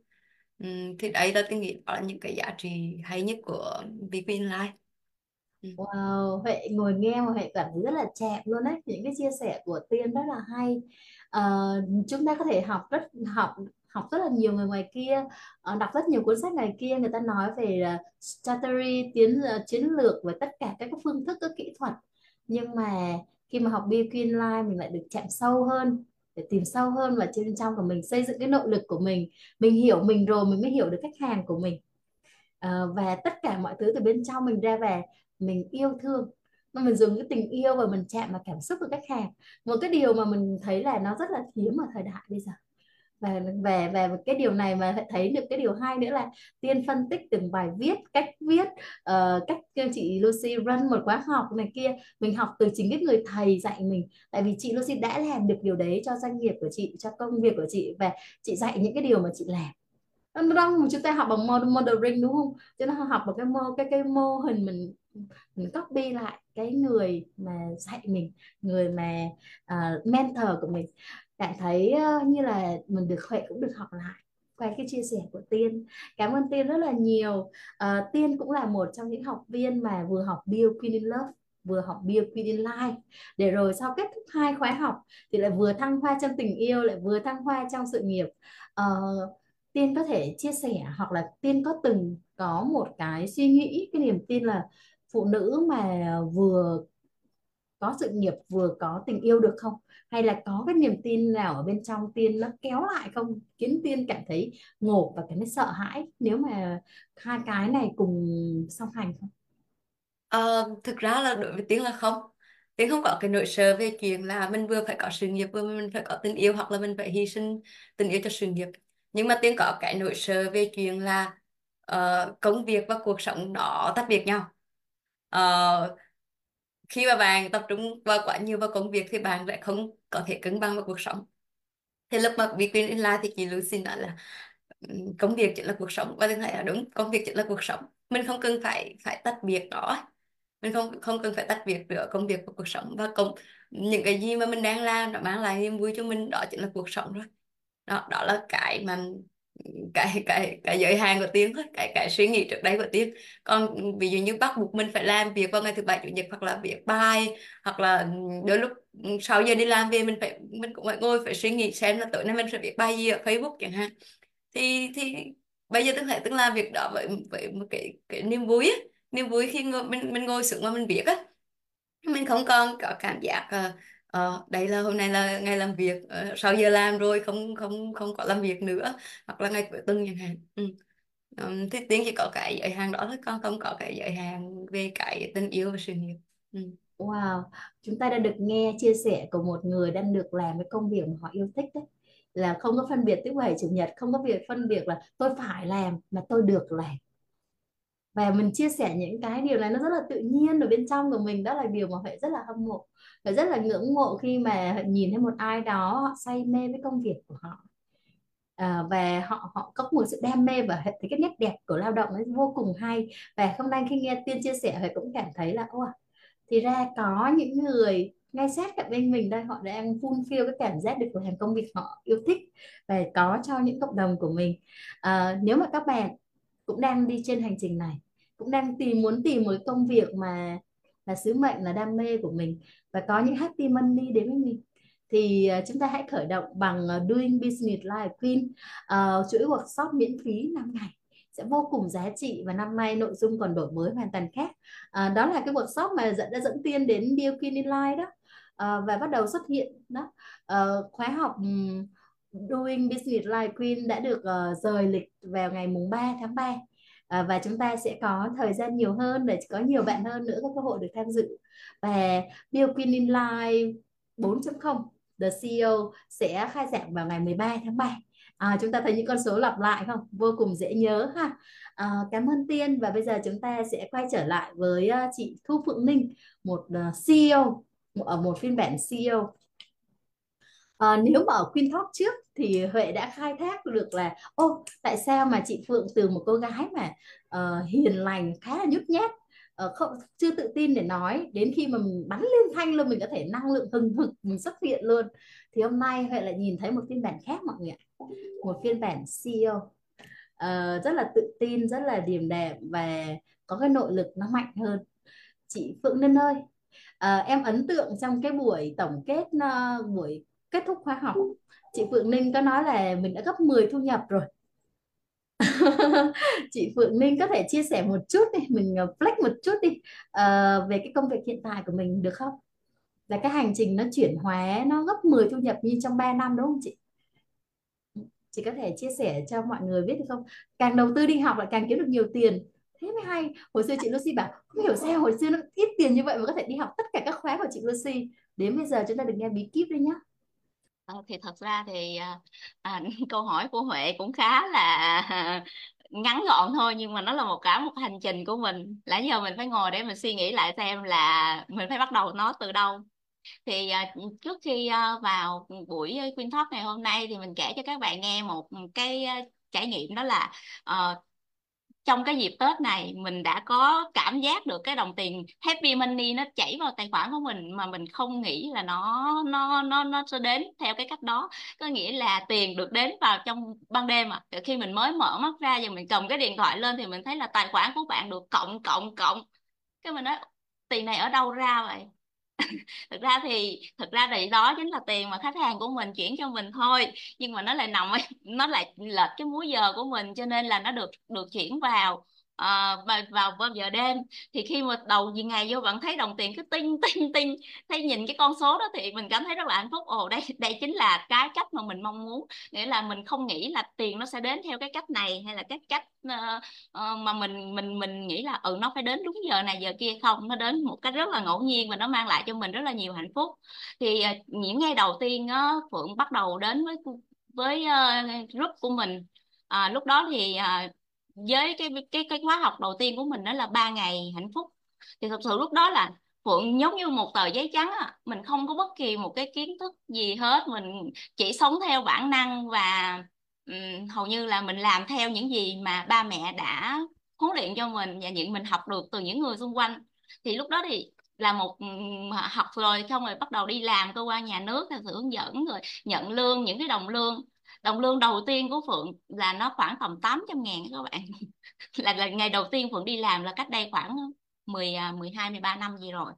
Ừ, thì đấy là tôi nghĩ đó là những cái giá trị hay nhất của Vpin Life. Wow, Huệ ngồi nghe mà Huệ cảm thấy rất là chạm luôn đấy. Những cái chia sẻ của Tiên rất là hay uh, chúng ta có thể học rất học học rất là nhiều người ngoài kia uh, đọc rất nhiều cuốn sách ngoài kia. Người ta nói về ờ, uh, strategy tiến uh, chiến lược và tất cả các phương thức các kỹ thuật. Nhưng mà khi mà học Beacon Life mình lại được chạm sâu hơn để tìm sâu hơn và trên trong của mình xây dựng cái nội lực của mình. Mình hiểu mình rồi mình mới hiểu được khách hàng của mình. À, và tất cả mọi thứ từ bên trong mình ra về mình yêu thương mà mình dùng cái tình yêu và mình chạm vào cảm xúc của khách hàng. Một cái điều mà mình thấy là nó rất là hiếm ở thời đại bây giờ. Và về về cái điều này mà thấy được cái điều hay nữa là tiên phân tích từng bài viết cách viết uh, cách chị Lucy run một khóa học này kia. Mình học từ chính cái người thầy dạy mình. Tại vì chị Lucy đã làm được điều đấy cho doanh nghiệp của chị cho công việc của chị và chị dạy những cái điều mà chị làm. Đúng chúng ta học bằng modeling đúng không? chúng ta học bằng cái mô cái cái mô hình mình mình copy lại cái người mà dạy mình, người mà uh, mentor của mình. Cảm thấy uh, như là mình được Huệ cũng được học lại qua cái chia sẻ của Tiên. Cảm ơn Tiên rất là nhiều. Uh, Tiên cũng là một trong những học viên mà vừa học bio Queen in Love vừa học Build Queen in Life. Để rồi sau kết thúc hai khóa học thì lại vừa thăng hoa trong tình yêu lại vừa thăng hoa trong sự nghiệp. Uh, Tiên có thể chia sẻ hoặc là Tiên có từng có một cái suy nghĩ cái niềm tin là phụ nữ mà vừa có sự nghiệp vừa có tình yêu được không? Hay là có cái niềm tin nào ở bên trong tiên nó kéo lại không? Khiến tiên cảm thấy ngột và cảm thấy sợ hãi nếu mà hai cái này cùng song hành không? Ờ, thực ra là đối với tiên là không. Tiên không có cái nỗi sợ về chuyện là mình vừa phải có sự nghiệp vừa mình phải có tình yêu hoặc là mình phải hy sinh tình yêu cho sự nghiệp. Nhưng mà tiên có cái nỗi sợ về chuyện là uh, công việc và cuộc sống nó tách biệt nhau uh, khi mà bạn tập trung vào quá nhiều vào công việc thì bạn lại không có thể cân bằng vào cuộc sống. Thì lúc mà bị quyền lại thì chị Lucy nói là công việc chỉ là cuộc sống. Và thứ thấy là đúng công việc chỉ là cuộc sống. Mình không cần phải phải tách biệt đó mình không không cần phải tách biệt giữa công việc và cuộc sống. Và công những cái gì mà mình đang làm nó mang lại niềm vui cho mình đó chính là cuộc sống rồi. Đó đó là cái mà cái cái cái giới hạn của tiếng thôi cái cái suy nghĩ trước đây của tiếng còn ví dụ như bắt buộc mình phải làm việc vào ngày thứ bảy chủ nhật hoặc là viết bài hoặc là đôi lúc 6 giờ đi làm về mình phải mình cũng phải ngồi phải suy nghĩ xem là tối nay mình sẽ viết bài gì ở Facebook chẳng hạn. Thì thì bây giờ tôi thấy tôi làm việc đó với với một cái cái niềm vui niềm vui khi ngồi, mình mình ngồi xuống mà mình viết á. Mình không còn có cảm giác uh, ờ đây là hôm nay là ngày làm việc. Ờ, uh, 6 giờ làm rồi không không không có làm việc nữa hoặc là ngày cuối tuần chẳng hạn. Ừ. um, Thế tiếng chỉ có cái giới hạn đó thôi con không có cái giới hạn về cái tình yêu và sự nghiệp. Ừ. Wow, chúng ta đã được nghe chia sẻ của một người đang được làm cái công việc mà họ yêu thích đấy. Là không có phân biệt thứ bảy chủ nhật không có việc phân biệt là tôi phải làm mà tôi được làm và mình chia sẻ những cái điều này nó rất là tự nhiên ở bên trong của mình. Đó là điều mà huệ rất là hâm mộ. Và rất là ngưỡng mộ khi mà nhìn thấy một ai đó họ say mê với công việc của họ. À, và họ họ có một sự đam mê và thấy cái nét đẹp của lao động ấy vô cùng hay. Và hôm nay khi nghe tiên chia sẻ thì cũng cảm thấy là ô à, thì ra có những người ngay sát cạnh bên mình đây họ đang fulfill cái cảm giác được làm công việc họ yêu thích và có cho những cộng đồng của mình. À, nếu mà các bạn cũng đang đi trên hành trình này cũng đang tìm muốn tìm một công việc mà là sứ mệnh là đam mê của mình. Và có những happy money đến với mình. Thì à, chúng ta hãy khởi động bằng à, Doing Business Like Queen. Uh, chuỗi workshop miễn phí 5 ngày. Sẽ vô cùng giá trị và năm nay nội dung còn đổi mới hoàn toàn khác. À, đó là cái workshop mà dẫn đã dẫn tiên đến Deal Queen in Life đó. À, và bắt đầu xuất hiện đó. À, khóa học Doing Business Like Queen đã được uh, rời lịch vào ngày mùng 3 tháng 3 à, và chúng ta sẽ có thời gian nhiều hơn để có nhiều bạn hơn nữa có cơ hội được tham dự. Và Bill Queen in Life 4.0 The CEO sẽ khai giảng vào ngày 13 tháng 7. à, ờ, chúng ta thấy những con số lặp lại không? Vô cùng dễ nhớ ha. À, cảm ơn Tiên. Và bây giờ chúng ta sẽ quay trở lại với chị Thu Phượng Ninh một CEO ở một phiên bản CEO à, nếu mà ở Queen Talk trước thì Huệ đã khai thác được là ô tại sao mà chị Phượng từ một cô gái mà uh, hiền lành khá là nhút nhát uh, không chưa tự tin để nói đến khi mà mình bắn lên thanh luôn mình có thể năng lượng hừng hực mình xuất hiện luôn. Thì hôm nay Huệ lại nhìn thấy một phiên bản khác mọi người ạ. Một phiên bản CEO uh, rất là tự tin rất là điềm đạm và có cái nội lực nó mạnh hơn. Chị Phượng Ninh ơi uh, em ấn tượng trong cái buổi tổng kết uh, buổi kết thúc khóa học. Chị Phượng Ninh có nói là mình đã gấp 10 thu nhập rồi. Chị Phượng Ninh có thể chia sẻ một chút đi mình ờ, flex một chút đi uh, về cái công việc hiện tại của mình được không? Là cái hành trình nó chuyển hóa nó gấp 10 thu nhập như trong 3 năm đúng không chị? Chị có thể chia sẻ cho mọi người biết được không? Càng đầu tư đi học lại càng kiếm được nhiều tiền. Thế mới hay. Hồi xưa chị Lucy bảo không hiểu sao hồi xưa nó ít tiền như vậy mà có thể đi học tất cả các khóa của chị Lucy. Đến bây giờ chúng ta được nghe bí kíp đấy nhá. À, thì thật ra thì à, à câu hỏi của Huệ cũng khá là ngắn gọn thôi nhưng mà nó là một cả một hành trình của mình. Là giờ mình phải ngồi để mình suy nghĩ lại xem là mình phải bắt đầu nó từ đâu. Thì à, trước khi à, vào buổi Queen Talk ngày hôm nay thì mình kể cho các bạn nghe một cái à, trải nghiệm đó là uh, trong cái dịp Tết này mình đã có cảm giác được cái đồng tiền happy money nó chảy vào tài khoản của mình mà mình không nghĩ là nó nó nó nó sẽ đến theo cái cách đó. Có nghĩa là tiền được đến vào trong ban đêm à khi mình mới mở mắt ra và mình cầm cái điện thoại lên thì mình thấy là tài khoản của bạn được cộng cộng cộng. Cái mình nói, tiền này ở đâu ra vậy? thực ra thì, thực ra thì đó chính là tiền mà khách hàng của mình chuyển cho mình thôi. Nhưng mà nó lại nằm nó lại lệch cái múi giờ của mình cho nên là nó được được chuyển vào à, vào vào giờ đêm thì khi mà đầu gì ngày vô bạn thấy đồng tiền cứ tinh tinh tinh thấy nhìn cái con số đó thì mình cảm thấy rất là hạnh phúc. Ồ đây đây chính là cái cách mà mình mong muốn. Nghĩa là mình không nghĩ là tiền nó sẽ đến theo cái cách này hay là cái cách uh, uh, mà mình mình mình nghĩ là ừ nó phải đến đúng giờ này giờ kia không? Nó đến một cách rất là ngẫu nhiên và nó mang lại cho mình rất là nhiều hạnh phúc. Thì uh, những ngày đầu tiên uh, Phượng bắt đầu đến với với uh, group của mình. À, lúc đó thì à, với cái cái cái khóa học đầu tiên của mình đó là ba ngày hạnh phúc. Thì thật sự lúc đó là Phượng giống như một tờ giấy trắng á mình không có bất kỳ một cái kiến thức gì hết mình chỉ sống theo bản năng và um, hầu như là mình làm theo những gì mà ba mẹ đã huấn luyện cho mình và những mình học được từ những người xung quanh. Thì lúc đó thì là một học rồi xong rồi bắt đầu đi làm cơ quan nhà nước theo sự hướng dẫn rồi nhận lương những cái đồng lương đồng lương đầu tiên của Phượng là nó khoảng tầm 800 ngàn các bạn. Là, là ngày đầu tiên Phượng đi làm là cách đây khoảng 10 12 13 năm gì rồi.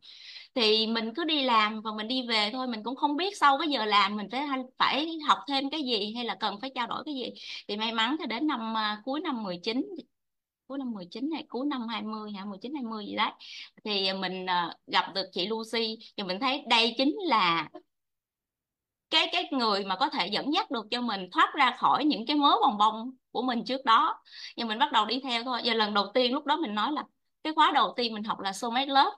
Thì mình cứ đi làm và mình đi về thôi mình cũng không biết sau cái giờ làm mình phải phải học thêm cái gì hay là cần phải trao đổi cái gì. Thì may mắn thì đến năm à, cuối năm 19 cuối năm 19 hay cuối năm 20 hả? 19 20 gì đấy. Thì mình à, gặp được chị Lucy thì mình thấy đây chính là cái cái người mà có thể dẫn dắt được cho mình thoát ra khỏi những cái mớ bồng bông của mình trước đó. Và mình bắt đầu đi theo thôi. Giờ lần đầu tiên lúc đó mình nói là, cái khóa đầu tiên mình học là soulmate love.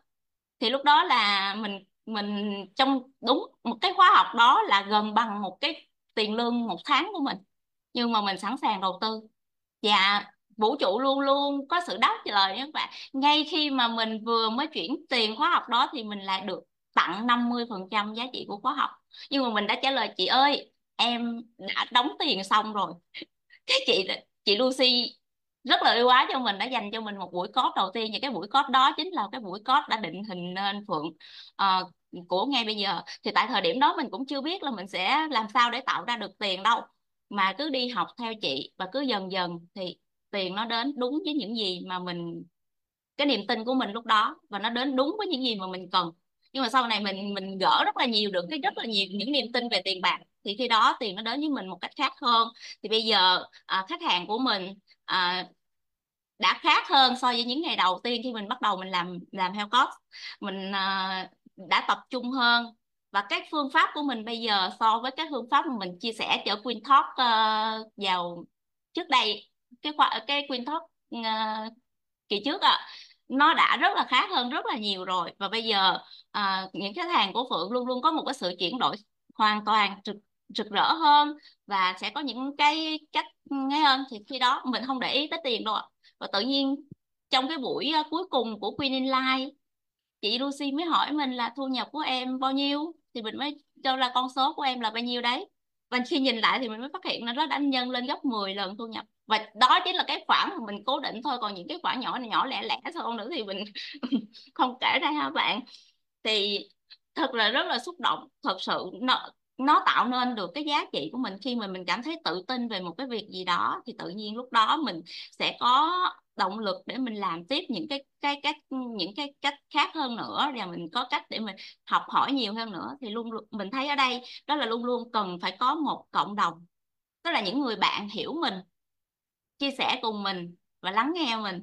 Thì lúc đó là mình mình trong đúng một cái khóa học đó là gần bằng một cái tiền lương một tháng của mình. Nhưng mà mình sẵn sàng đầu tư. Và vũ trụ luôn luôn có sự đáp lời các bạn. Ngay khi mà mình vừa mới chuyển tiền khóa học đó thì mình lại được tặng 50% giá trị của khóa học. Nhưng mà mình đã trả lời chị ơi em đã đóng tiền xong rồi. Cái chị chị Lucy rất là yêu ái cho mình đã dành cho mình một buổi code đầu tiên. Và cái buổi code đó chính là cái buổi code đã định hình nên Phượng uh, của ngay bây giờ. Thì tại thời điểm đó mình cũng chưa biết là mình sẽ làm sao để tạo ra được tiền đâu. Mà cứ đi học theo chị và cứ dần dần thì tiền nó đến đúng với những gì mà mình cái niềm tin của mình lúc đó. Và nó đến đúng với những gì mà mình cần nhưng mà sau này mình mình gỡ rất là nhiều được cái rất là nhiều những niềm tin về tiền bạc thì khi đó tiền nó đến với mình một cách khác hơn. Thì bây giờ à, khách hàng của mình à, đã khác hơn so với những ngày đầu tiên khi mình bắt đầu mình làm làm heo coach. Mình à, đã tập trung hơn. Và các phương pháp của mình bây giờ so với các phương pháp mà mình chia sẻ cho Queen Talk uh, vào trước đây cái khoa cái Queen Talk uh, kỳ trước ạ à, nó đã rất là khác hơn rất là nhiều rồi. Và bây giờ à, những khách hàng của Phượng luôn luôn có một cái sự chuyển đổi hoàn toàn rực rực rỡ hơn và sẽ có những cái cách ngay hơn thì khi đó mình không để ý tới tiền đâu ạ. Và tự nhiên trong cái buổi à, cuối cùng của Queen in Life chị Lucy mới hỏi mình là thu nhập của em bao nhiêu? Thì mình mới cho ra con số của em là bao nhiêu đấy. Và khi nhìn lại thì mình mới phát hiện là nó đã nhân lên gấp 10 lần thu nhập và đó chính là cái khoản mà mình cố định thôi, còn những cái khoản nhỏ nhỏ lẻ lẻ thôi nữa thì mình không kể ra ha bạn. Thì thật là rất là xúc động, thật sự nó nó tạo nên được cái giá trị của mình khi mà mình cảm thấy tự tin về một cái việc gì đó, thì tự nhiên lúc đó mình sẽ có động lực để mình làm tiếp những cái cái cách những cái cách khác hơn nữa và mình có cách để mình học hỏi nhiều hơn nữa. Thì luôn, mình thấy ở đây đó là luôn luôn cần phải có một cộng đồng. Tức là những người bạn hiểu mình chia sẻ cùng mình và lắng nghe mình.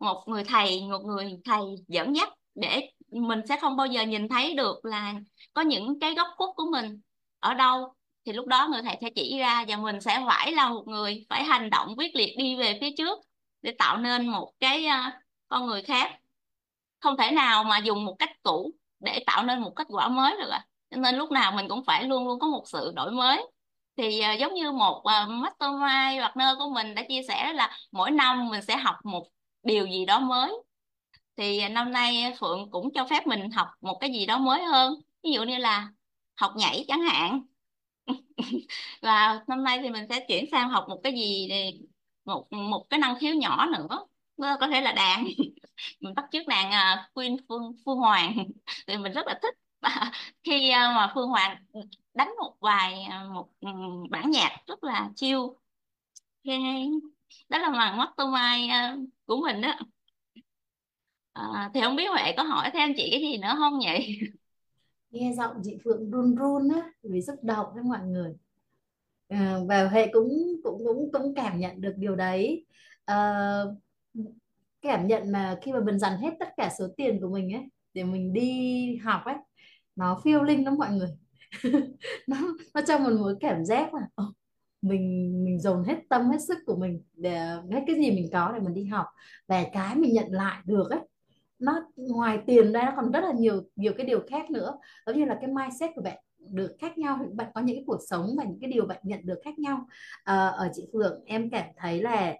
Một người thầy một người thầy dẫn dắt để mình sẽ không bao giờ nhìn thấy được là có những cái góc khuất của mình ở đâu. Thì lúc đó người thầy sẽ chỉ ra và mình sẽ phải là một người phải hành động quyết liệt đi về phía trước để tạo nên một cái uh, con người khác. Không thể nào mà dùng một cách cũ để tạo nên một kết quả mới được à cho nên lúc nào mình cũng phải luôn luôn có một sự đổi mới thì uh, giống như một uh, mastermind partner của mình đã chia sẻ là mỗi năm mình sẽ học một điều gì đó mới. Thì ờ, năm nay Phượng cũng cho phép mình học một cái gì đó mới hơn. Ví dụ như là học nhảy chẳng hạn. Và năm nay thì mình sẽ chuyển sang học một cái gì một một cái năng khiếu nhỏ nữa. Có thể là đàn. Mình bắt chước đàn uh, Queen Phương Phương Hoàng. Thì mình rất là thích khi ờ, mà Phương Hoàng đánh một vài ờ, một ừ, bản nhạc rất là chill okay. đó là màn mắt tô mai của mình đó. À, thì không biết Huệ có hỏi thêm chị cái gì nữa không nhỉ? Nghe giọng chị Phượng run run á vì xúc động với mọi người. À, và Huệ cũng cũng cũng cũng cảm nhận được điều đấy. À, cảm nhận mà khi mà mình dành hết tất cả số tiền của mình ấy để mình đi học ấy nó phiêu linh lắm mọi người. Nó nó cho mình một cảm giác là mình mình dồn hết tâm hết sức của mình để hết cái gì mình có để mình đi học. Và cái mình nhận lại được ấy nó ngoài tiền ra nó còn rất là nhiều nhiều cái điều khác nữa. Giống như là cái mindset của bạn được khác nhau bạn có những cái cuộc sống và những cái điều bạn nhận được khác nhau. À, ở chị Phượng em cảm thấy là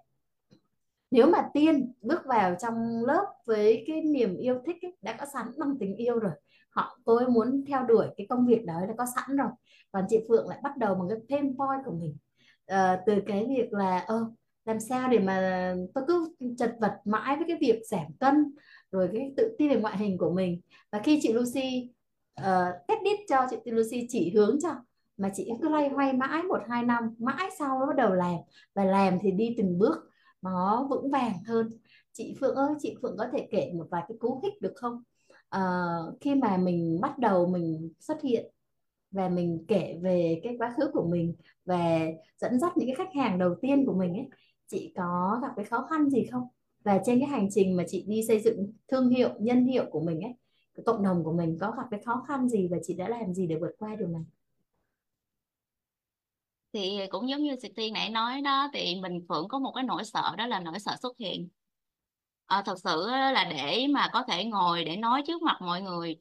nếu mà Tiên bước vào trong lớp với cái niềm yêu thích ấy, đã có sẵn bằng tình yêu rồi họ tôi muốn theo đuổi cái công việc đó đã có sẵn rồi. Còn chị Phượng lại bắt đầu bằng cái pain point của mình. À, từ cái việc là ơ làm sao để mà tôi cứ chật vật mãi với cái việc giảm cân rồi cái tự tin về ngoại hình của mình. Và khi chị Lucy uh, test đít cho chị Lucy chỉ hướng cho mà chị cứ loay hoay mãi một hai năm mãi sau mới bắt đầu làm. Và làm thì đi từng bước nó vững vàng hơn. Chị Phượng ơi chị Phượng có thể kể một vài cái cú hích được không? Uh, khi mà mình bắt đầu mình xuất hiện và mình kể về cái quá khứ của mình và dẫn dắt những cái khách hàng đầu tiên của mình ấy chị có gặp cái khó khăn gì không? Và trên cái hành trình mà chị đi xây dựng thương hiệu nhân hiệu của mình ấy cái cộng đồng của mình có gặp cái khó khăn gì và chị đã làm gì để vượt qua điều này? Thì cũng giống như chị Tiên nãy nói đó thì mình Phượng có một cái nỗi sợ đó là nỗi sợ xuất hiện à, thật sự á, là để mà có thể ngồi để nói trước mặt mọi người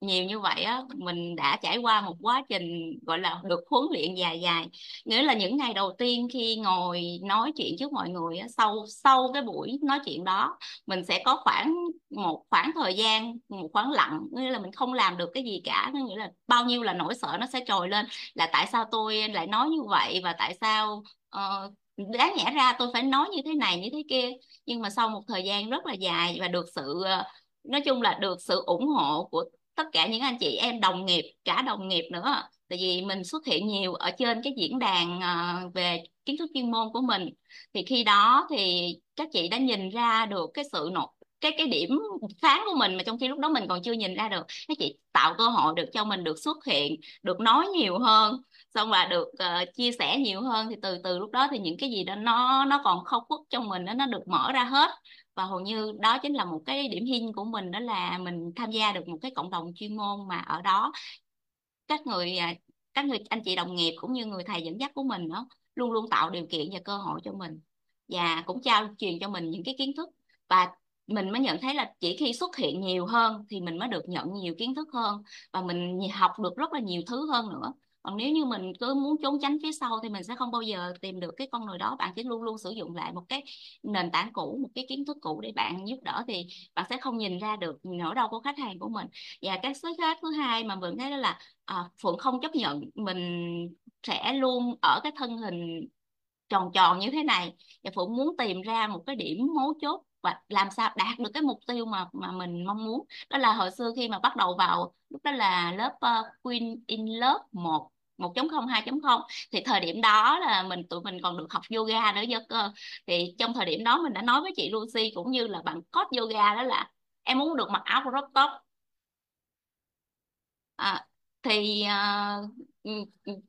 nhiều như vậy á mình đã trải qua một quá trình gọi là được huấn luyện dài dài. Nghĩa là những ngày đầu tiên khi ngồi nói chuyện trước mọi người á, sau sau cái buổi nói chuyện đó mình sẽ có khoảng một khoảng thời gian một khoảng lặng nghĩa là mình không làm được cái gì cả nghĩa là bao nhiêu là nỗi sợ nó sẽ trồi lên là tại sao tôi lại nói như vậy và tại sao uh, đáng nhẽ ra, tôi phải nói như thế này, như thế kia. Nhưng mà sau một thời gian rất là dài và được sự ờ, nói chung là được sự ủng hộ của tất cả những anh chị em đồng nghiệp, cả đồng nghiệp nữa. Tại vì mình xuất hiện nhiều ở trên cái diễn đàn ờ, về kiến thức chuyên môn của mình. Thì khi đó thì các chị đã nhìn ra được cái sự nổi cái cái điểm sáng của mình mà trong khi lúc đó mình còn chưa nhìn ra được. Các chị tạo cơ hội được cho mình được xuất hiện, được nói nhiều hơn xong và được uh, chia sẻ nhiều hơn thì từ từ lúc đó thì những cái gì đó nó nó còn khâu khuất trong mình đó, nó được mở ra hết. Và hầu như đó chính là một cái điểm hiên của mình đó là mình tham gia được một cái cộng đồng chuyên môn mà ở đó các người à, các người anh chị đồng nghiệp cũng như người thầy dẫn dắt của mình đó luôn luôn tạo điều kiện và cơ hội cho mình và cũng trao truyền cho mình những cái kiến thức. Và mình mới nhận thấy là chỉ khi xuất hiện nhiều hơn thì mình mới được nhận nhiều kiến thức hơn và mình học được rất là nhiều thứ hơn nữa còn nếu như mình cứ muốn trốn tránh phía sau thì mình sẽ không bao giờ tìm được cái con người đó. Bạn chỉ luôn luôn sử dụng lại một cái nền tảng cũ một cái kiến thức cũ để bạn giúp đỡ thì bạn sẽ không nhìn ra được nỗi đau của khách hàng của mình. Và cái số khác thứ hai mà mình thấy đó là à, Phượng không chấp nhận mình sẽ luôn ở cái thân hình tròn tròn như thế này. Và Phượng muốn tìm ra một cái điểm mấu chốt và làm sao đạt được cái mục tiêu mà mà mình mong muốn. Đó là hồi xưa khi mà bắt đầu vào lúc đó là lớp uh, Queen in lớp 1 1.0 2.0 thì thời điểm đó là mình tụi mình còn được học yoga nữa chứ cơ. Thì trong thời điểm đó mình đã nói với chị Lucy cũng như là bạn coach yoga đó là em muốn được mặc áo crop top. À, thì uh,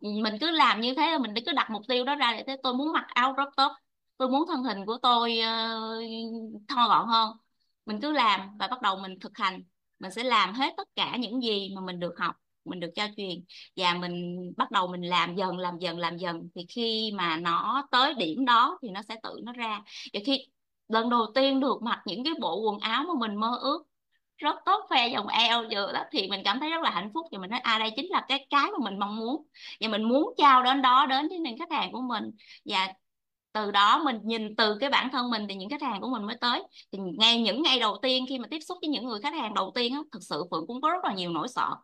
mình cứ làm như thế mình cứ đặt mục tiêu đó ra để thế tôi muốn mặc áo crop top. Tôi muốn thân hình của tôi uh, thon gọn hơn. Mình cứ làm và bắt đầu mình thực hành. Mình sẽ làm hết tất cả những gì mà mình được học mình được trao truyền. Và mình bắt đầu mình làm dần làm dần làm dần. Thì khi mà nó tới điểm đó thì nó sẽ tự nó ra. Và khi lần đầu tiên được mặc những cái bộ quần áo mà mình mơ ước, rất tốt khoe dòng eo vừa đó, thì mình cảm thấy rất là hạnh phúc. Và mình nói à đây chính là cái cái mà mình mong muốn. Và mình muốn trao đến đó, đến với những khách hàng của mình. Và từ đó mình nhìn từ cái bản thân mình thì những khách hàng của mình mới tới. Thì ngay những ngày đầu tiên khi mà tiếp xúc với những người khách hàng đầu tiên á, thực sự phượng cũng có rất là nhiều nỗi sợ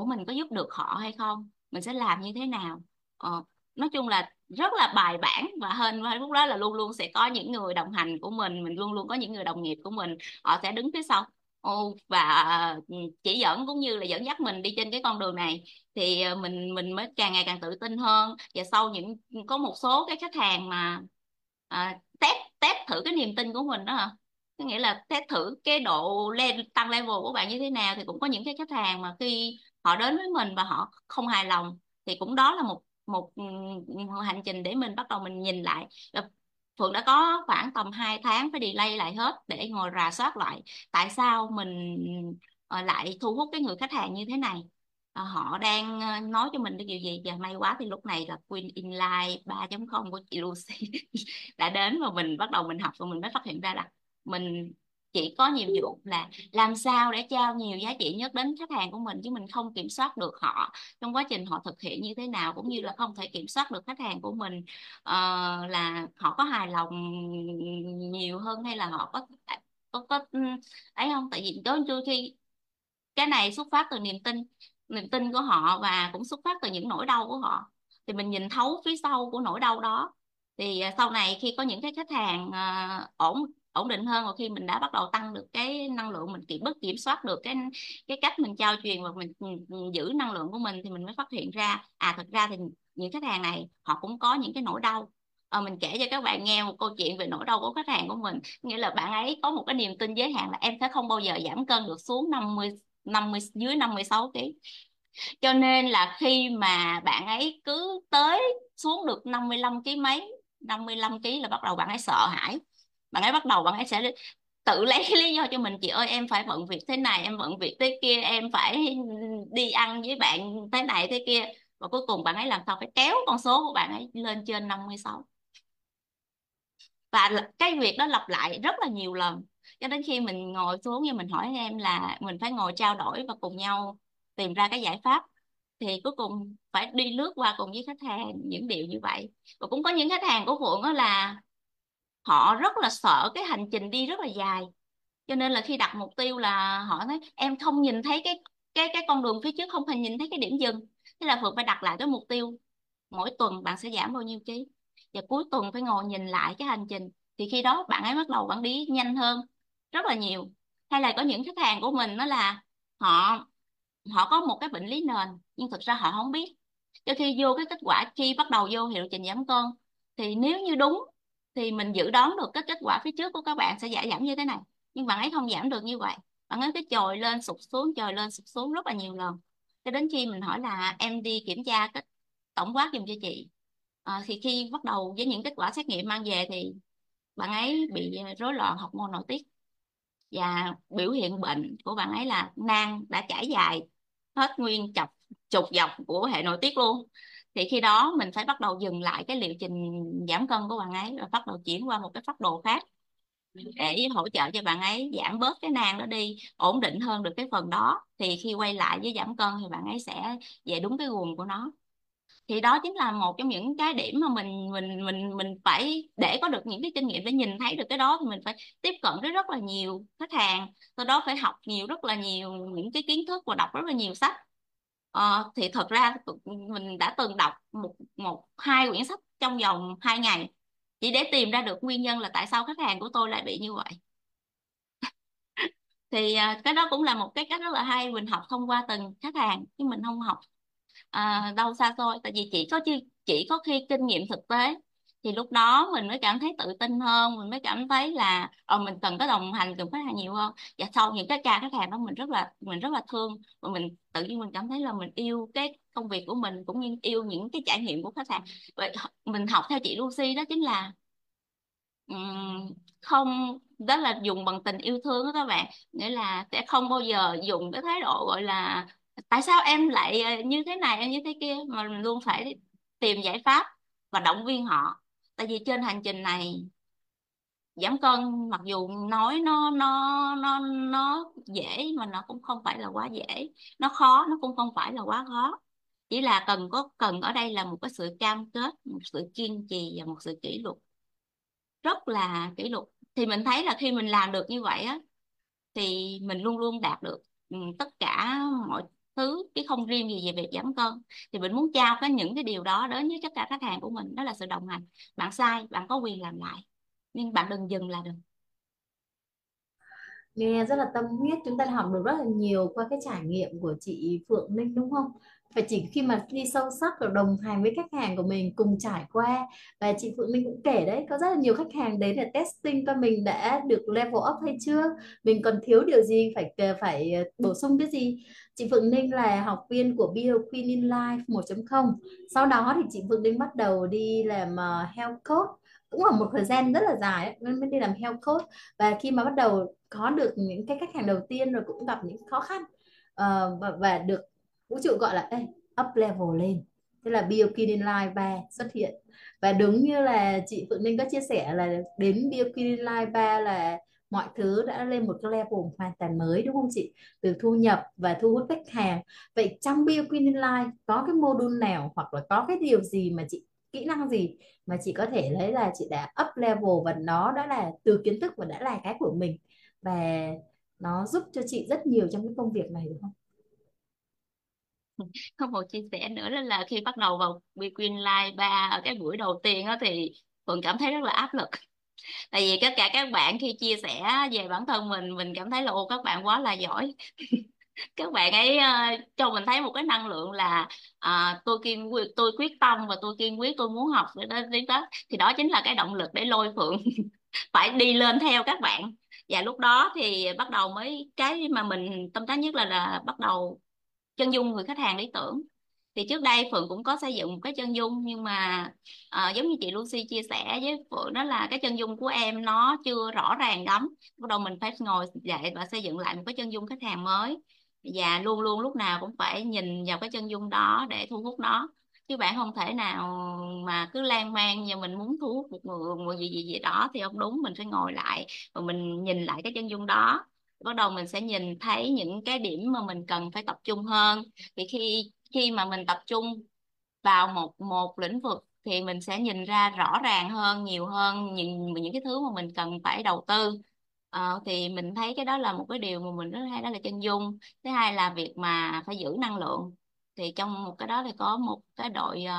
của mình có giúp được họ hay không? Mình sẽ làm như thế nào? Ờ, nói chung là rất là bài bản và hơn lúc đó là luôn luôn sẽ có những người đồng hành của mình mình luôn luôn có những người đồng nghiệp của mình họ sẽ đứng phía sau. Ồ, và ừ, chỉ dẫn cũng như là dẫn dắt mình đi trên cái con đường này. Thì ờ, mình mình mới càng ngày càng tự tin hơn. Và sau những có một số cái khách hàng mà à, test test thử cái niềm tin của mình đó có nghĩa là test thử cái độ lên tăng level của bạn như thế nào thì cũng có những cái khách hàng mà khi họ đến với mình và họ không hài lòng, thì cũng đó là một một hành trình để mình bắt đầu mình nhìn lại. Phượng đã có khoảng tầm 2 tháng phải delay lại hết để ngồi rà soát lại tại sao mình ờ, lại thu hút cái người khách hàng như thế này. Ờ, họ đang ờ, nói cho mình cái điều gì? Và may quá thì lúc này là Queen Inline 3.0 của chị Lucy đã đến và mình bắt đầu mình học và mình mới phát hiện ra là mình chỉ có nhiệm vụ là làm sao để trao nhiều giá trị nhất đến khách hàng của mình chứ mình không kiểm soát được họ trong quá trình họ thực hiện như thế nào cũng như là không thể kiểm soát được khách hàng của mình. Uh, là họ có hài lòng nhiều hơn hay là họ có có, có ừ, ấy không? Tại vì đôi khi cái này xuất phát từ niềm tin niềm tin của họ và cũng xuất phát từ những nỗi đau của họ. Thì mình nhìn thấu phía sau của nỗi đau đó. Thì à, sau này khi có những cái khách hàng uh, ổn ổn định hơn và khi mình đã bắt đầu tăng được cái năng lượng mình kiểm bất kiểm soát được cái cái cách mình trao truyền và mình, mình giữ năng lượng của mình thì mình mới phát hiện ra à thật ra thì những khách hàng này họ cũng có những cái nỗi đau. À, mình kể cho các bạn nghe một câu chuyện về nỗi đau của khách hàng của mình. Nghĩa là bạn ấy có một cái niềm tin giới hạn là em sẽ không bao giờ giảm cân được xuống 50 50 dưới 56 kg cho nên là khi mà bạn ấy cứ tới xuống được 55 kg mấy 55 kg là bắt đầu bạn ấy sợ hãi bạn ấy bắt đầu bạn ấy sẽ tự lấy lý do cho mình, chị ơi, em phải bận việc thế này, em bận việc thế kia, em phải đi ăn với bạn thế này thế kia. Và cuối cùng bạn ấy làm sao? Phải kéo con số của bạn ấy lên trên 56 và cái việc đó lặp lại rất là nhiều lần. Cho đến khi mình ngồi xuống và mình hỏi em là mình phải ngồi trao đổi và cùng nhau tìm ra cái giải pháp, thì cuối cùng phải đi lướt qua cùng với khách hàng những điều như vậy. Và cũng có những khách hàng của Phượng đó là họ rất là sợ cái hành trình đi rất là dài. Cho nên là khi đặt mục tiêu là họ nói, em không nhìn thấy cái cái cái con đường phía trước, không hề nhìn thấy cái điểm dừng. Thế là Phượng phải đặt lại cái mục tiêu. Mỗi tuần bạn sẽ giảm bao nhiêu ký? Và cuối tuần phải ngồi nhìn lại cái hành trình. Thì khi đó bạn ấy bắt đầu bạn đi nhanh hơn, rất là nhiều. Hay là có những khách hàng của mình đó là họ họ có một cái bệnh lý nền, nhưng thực ra họ không biết. Cho khi vô cái kết quả khi bắt đầu vô hiệu trình giảm cân, thì nếu như đúng thì mình dự đoán được cái kết quả phía trước của các bạn sẽ giảm giảm như thế này. Nhưng bạn ấy không giảm được như vậy. Bạn ấy cứ trồi lên sụt xuống trồi lên sụt xuống rất là nhiều lần. Cho đến khi mình hỏi là em đi kiểm tra cái tổng quát dùm cho chị. À, thì khi bắt đầu với những kết quả xét nghiệm mang về thì bạn ấy bị rối loạn học môn nội tiết. Và biểu hiện bệnh của bạn ấy là nang đã trải dài hết nguyên chọc trục dọc của hệ nội tiết luôn thì khi đó mình phải bắt đầu dừng lại cái liệu trình giảm cân của bạn ấy và bắt đầu chuyển qua một cái phác đồ khác để hỗ trợ cho bạn ấy giảm bớt cái nang đó đi, ổn định hơn được cái phần đó. Thì khi quay lại với giảm cân thì bạn ấy sẽ về đúng cái guồng của nó. Thì đó chính là một trong những cái điểm mà mình mình mình mình phải để có được những cái kinh nghiệm để nhìn thấy được cái đó thì mình phải tiếp cận với rất là nhiều khách hàng. Sau đó phải học nhiều, rất là nhiều những cái kiến thức và đọc rất là nhiều sách ờ, thì thật ra mình đã từng đọc một một hai quyển sách trong vòng hai ngày. Chỉ để tìm ra được nguyên nhân là tại sao khách hàng của tôi lại bị như vậy. Thì à, cái đó cũng là một cái cách rất là hay. Mình học thông qua từng khách hàng chứ mình không học à, đâu xa xôi. Tại vì chỉ có chỉ có khi kinh nghiệm thực tế thì lúc đó mình mới cảm thấy tự tin hơn mình mới cảm thấy là ờ, mình cần có đồng hành cùng khách hàng nhiều hơn. Và sau những cái ca khách hàng đó mình rất là mình rất là thương và mình tự nhiên mình cảm thấy là mình yêu cái công việc của mình cũng như yêu những cái trải nghiệm của khách hàng. Vậy mình học theo chị Lucy đó chính là um, không đó là dùng bằng tình yêu thương đó các bạn. Nghĩa là sẽ không bao giờ dùng cái thái độ gọi là tại sao em lại ờ, như thế này em như thế kia? Mà mình luôn phải tìm giải pháp và động viên họ tại vì trên hành trình này, giảm cân mặc dù nói nó nó nó nó dễ mà nó cũng không phải là quá dễ. Nó khó, nó cũng không phải là quá khó. Chỉ là cần có, cần ở đây là một cái sự cam kết, một sự kiên trì và một sự kỷ luật. Rất là kỷ luật. Thì mình thấy là khi mình làm được như vậy á, thì mình luôn luôn đạt được ừ, tất cả mọi thứ chứ không riêng gì về việc giảm cân. Thì mình muốn trao cái những cái điều đó đến với tất cả khách hàng của mình, đó là sự đồng hành. Bạn sai, bạn có quyền làm lại, nhưng bạn đừng dừng là được nghe rất là tâm huyết. Chúng ta học được rất là nhiều qua cái trải nghiệm của chị Phượng Linh, đúng không? Phải chỉ khi mà đi sâu sắc và đồng hành với khách hàng của mình, cùng trải qua, và chị Phượng Linh cũng kể đấy, có rất là nhiều khách hàng đến để testing coi mình đã được level up hay chưa, mình còn thiếu điều gì, phải ờ, phải ờ, bổ sung cái gì. Chị Phượng Linh là học viên của Bio Queen in Life 1.0 sau đó thì chị Phượng Linh bắt đầu đi làm ờ, health coach. Cũng là một thời gian rất là dài nên mới đi làm health coach. Và khi mà bắt đầu có được những cái khách hàng đầu tiên rồi cũng gặp những khó khăn. Uh, và, và được vũ trụ gọi là Ê, up level lên. Tức là Biokin Live 3 xuất hiện. Và đúng như là chị Phượng Ninh có chia sẻ là đến Biokin Live 3 là mọi thứ đã lên một cái level hoàn toàn mới đúng không chị? Từ thu nhập và thu hút khách hàng. Vậy trong Biokin Live có cái module nào hoặc là có cái điều gì mà chị kỹ năng gì mà chị có thể lấy là chị đã up level và nó đã là từ kiến thức và đã là cái của mình? Và nó giúp cho chị rất nhiều trong cái công việc này đúng không? có một chia sẻ nữa đó là khi bắt đầu vào Queen Live 3 ở cái buổi đầu tiên đó thì Phượng cảm thấy rất là áp lực. Tại vì tất cả các bạn khi chia sẻ về bản thân mình mình cảm thấy là ô các bạn quá là giỏi. Các bạn ấy uh, cho mình thấy một cái năng lượng là uh, tôi kiên quyết tôi quyết tâm và tôi kiên quyết tôi muốn học. Đến đó thì đó chính là cái động lực để lôi phượng phải đi lên theo các bạn và lúc đó thì bắt đầu mới cái mà mình tâm tác nhất là là bắt đầu chân dung người khách hàng lý tưởng. Thì trước đây Phượng cũng có xây dựng một cái chân dung nhưng mà à, giống như chị Lucy chia sẻ với Phượng đó là cái chân dung của em nó chưa rõ ràng lắm. Bắt đầu mình phải ngồi dậy và xây dựng lại một cái chân dung khách hàng mới. Và luôn luôn lúc nào cũng phải nhìn vào cái chân dung đó để thu hút nó chứ bạn không thể nào mà cứ lan man và mình muốn thu hút một người một gì gì gì đó thì không đúng mình phải ngồi lại và mình nhìn lại cái chân dung đó. Bắt đầu mình sẽ nhìn thấy những cái điểm mà mình cần phải tập trung hơn. Thì khi khi mà mình tập trung vào một một lĩnh vực thì mình sẽ nhìn ra rõ ràng hơn nhiều hơn những những cái thứ mà mình cần phải đầu tư. Ờ, thì mình thấy cái đó là một cái điều mà mình rất hay đó là chân dung. Thứ hai là việc mà phải giữ năng lượng thì trong một cái đó thì có một cái đội ờ,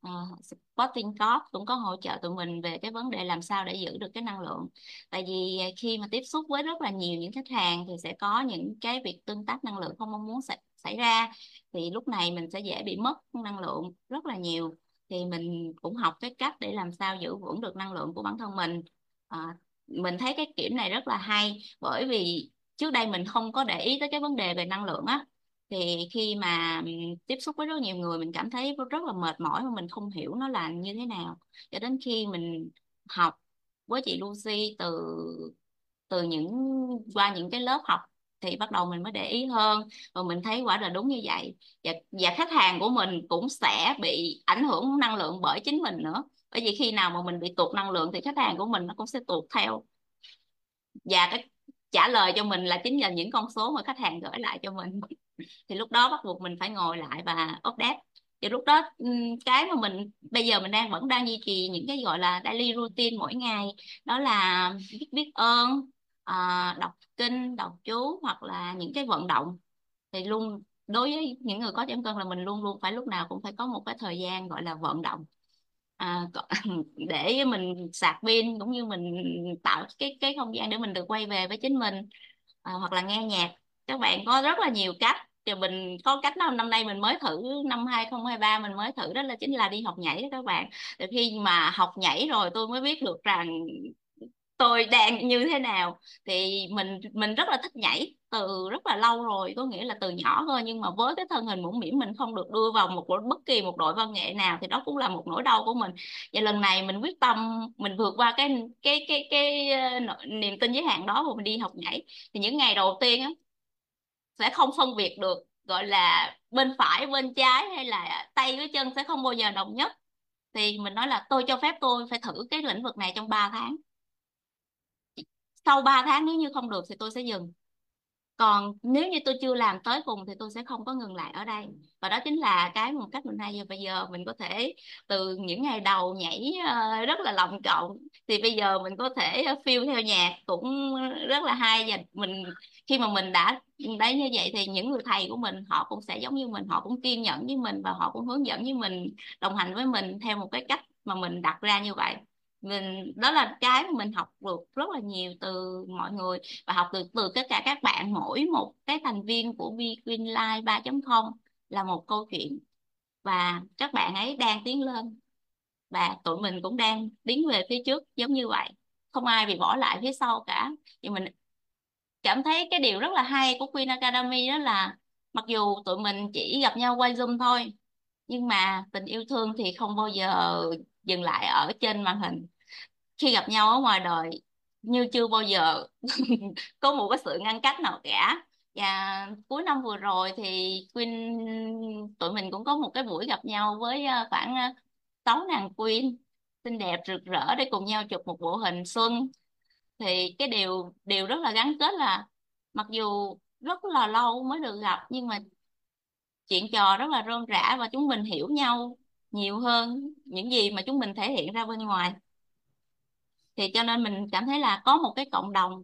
ờ, uh, uh, Sporting Corp cũng có hỗ trợ tụi mình về cái vấn đề làm sao để giữ được cái năng lượng. Tại vì khi mà tiếp xúc với rất là nhiều những khách hàng thì sẽ có những cái việc tương tác năng lượng không mong muốn xảy, xảy ra. Thì lúc này mình sẽ dễ bị mất năng lượng rất là nhiều. Thì mình cũng học cái cách để làm sao giữ vững được năng lượng của bản thân mình. À, mình thấy cái kiểm này rất là hay bởi vì trước đây mình không có để ý tới cái vấn đề về năng lượng á thì khi mà tiếp xúc với rất nhiều người mình cảm thấy rất là mệt mỏi mà mình không hiểu nó là như thế nào. Cho đến khi mình học với chị Lucy từ từ những qua những cái lớp học thì bắt đầu mình mới để ý hơn. Và mình thấy quả là đúng như vậy. Và, và khách hàng của mình cũng sẽ bị ảnh hưởng năng lượng bởi chính mình nữa. Bởi vì khi nào mà mình bị tụt năng lượng thì khách hàng của mình nó cũng sẽ tụt theo. Và cái trả lời cho mình là chính là những con số mà khách hàng gửi lại cho mình. thì lúc đó bắt buộc mình phải ngồi lại và update. Thì lúc đó cái mà mình bây giờ mình đang vẫn đang duy trì những cái gọi là daily routine mỗi ngày đó là biết biết ơn à, đọc kinh đọc chú hoặc là những cái vận động. Thì luôn đối với những người có giảm cân là mình luôn luôn phải lúc nào cũng phải có một cái thời gian gọi là vận động. À, để mình sạc pin cũng như mình tạo cái cái không gian để mình được quay về với chính mình à, hoặc là nghe nhạc các bạn có rất là nhiều cách. Thì mình có cách nào năm nay mình mới thử năm 2023 mình mới thử đó là chính là đi học nhảy đó các bạn. Từ khi mà học nhảy rồi tôi mới biết được rằng tôi đang như thế nào. Thì mình mình rất là thích nhảy từ rất là lâu rồi có nghĩa là từ nhỏ thôi. Nhưng mà với cái thân hình mũm mĩm mình không được đưa vào một bất kỳ một đội văn nghệ nào thì đó cũng là một nỗi đau của mình. Và lần này mình quyết tâm mình vượt qua cái cái cái cái, ờ, cái niềm tin giới hạn đó và mình đi học nhảy. Thì những ngày đầu tiên á sẽ không phân biệt được, gọi là, bên phải, bên trái hay là tay với chân sẽ không bao giờ đồng nhất. Thì mình nói là tôi cho phép tôi phải thử cái lĩnh vực này trong 3 tháng. Sau 3 tháng nếu như không được thì tôi sẽ dừng còn nếu như tôi chưa làm tới cùng thì tôi sẽ không có ngừng lại ở đây. Và đó chính là cái một cách mình hay giờ. Bây giờ mình có thể từ những ngày đầu nhảy ờ, rất là lòng cộng thì bây giờ mình có thể ờ, phiêu theo nhạc cũng rất là hay. Và mình, khi mà mình đã đấy, như vậy thì những người thầy của mình họ cũng sẽ giống như mình, họ cũng kiên nhẫn với mình và họ cũng hướng dẫn với mình, đồng hành với mình theo một cái cách mà mình đặt ra như vậy mình, đó là cái mà mình học được rất là nhiều từ mọi người và học được từ tất cả các bạn. Mỗi một cái thành viên của Vqueen Live 3.0 là một câu chuyện. Và các bạn ấy đang tiến lên và tụi mình cũng đang tiến về phía trước giống như vậy. Không ai bị bỏ lại phía sau cả. Thì mình cảm thấy cái điều rất là hay của Queen Academy đó là mặc dù tụi mình chỉ gặp nhau qua Zoom thôi, nhưng mà tình yêu thương thì không bao giờ dừng lại ở trên màn hình khi gặp nhau ở ngoài đời như chưa bao giờ có một cái sự ngăn cách nào cả. Và cuối năm vừa rồi thì Queen, tụi mình cũng có một cái buổi gặp nhau với ờ, khoảng ờ, sáu nàng Queen xinh đẹp rực rỡ để cùng nhau chụp một bộ hình xuân. Thì cái điều điều rất là gắn kết là mặc dù rất là lâu mới được gặp nhưng mà chuyện trò rất là rôm rã và chúng mình hiểu nhau nhiều hơn những gì mà chúng mình thể hiện ra bên ngoài thì cho nên mình cảm thấy là có một cái cộng đồng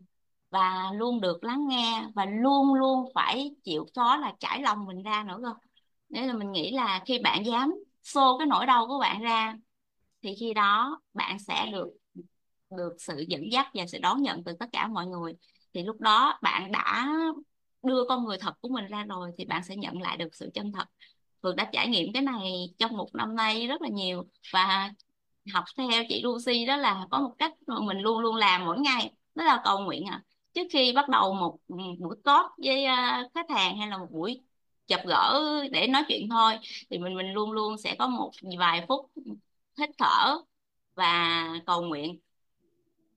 và luôn được lắng nghe và luôn luôn phải chịu khó là trải lòng mình ra nữa cơ. Nên là mình nghĩ là khi bạn dám xô cái nỗi đau của bạn ra, thì khi đó bạn sẽ được được sự dẫn dắt và sự đón nhận từ tất cả mọi người. Thì lúc đó bạn đã đưa con người thật của mình ra rồi, thì bạn sẽ nhận lại được sự chân thật. Phượng đã trải nghiệm cái này trong một năm nay rất là nhiều. Và học theo chị Lucy đó là có một cách mà mình luôn luôn làm mỗi ngày. Đó là cầu nguyện à. Trước khi bắt đầu một ừ, buổi talk với à, khách hàng hay là một buổi chập gỡ để nói chuyện thôi thì mình mình luôn luôn sẽ có một vài phút hít thở và cầu nguyện.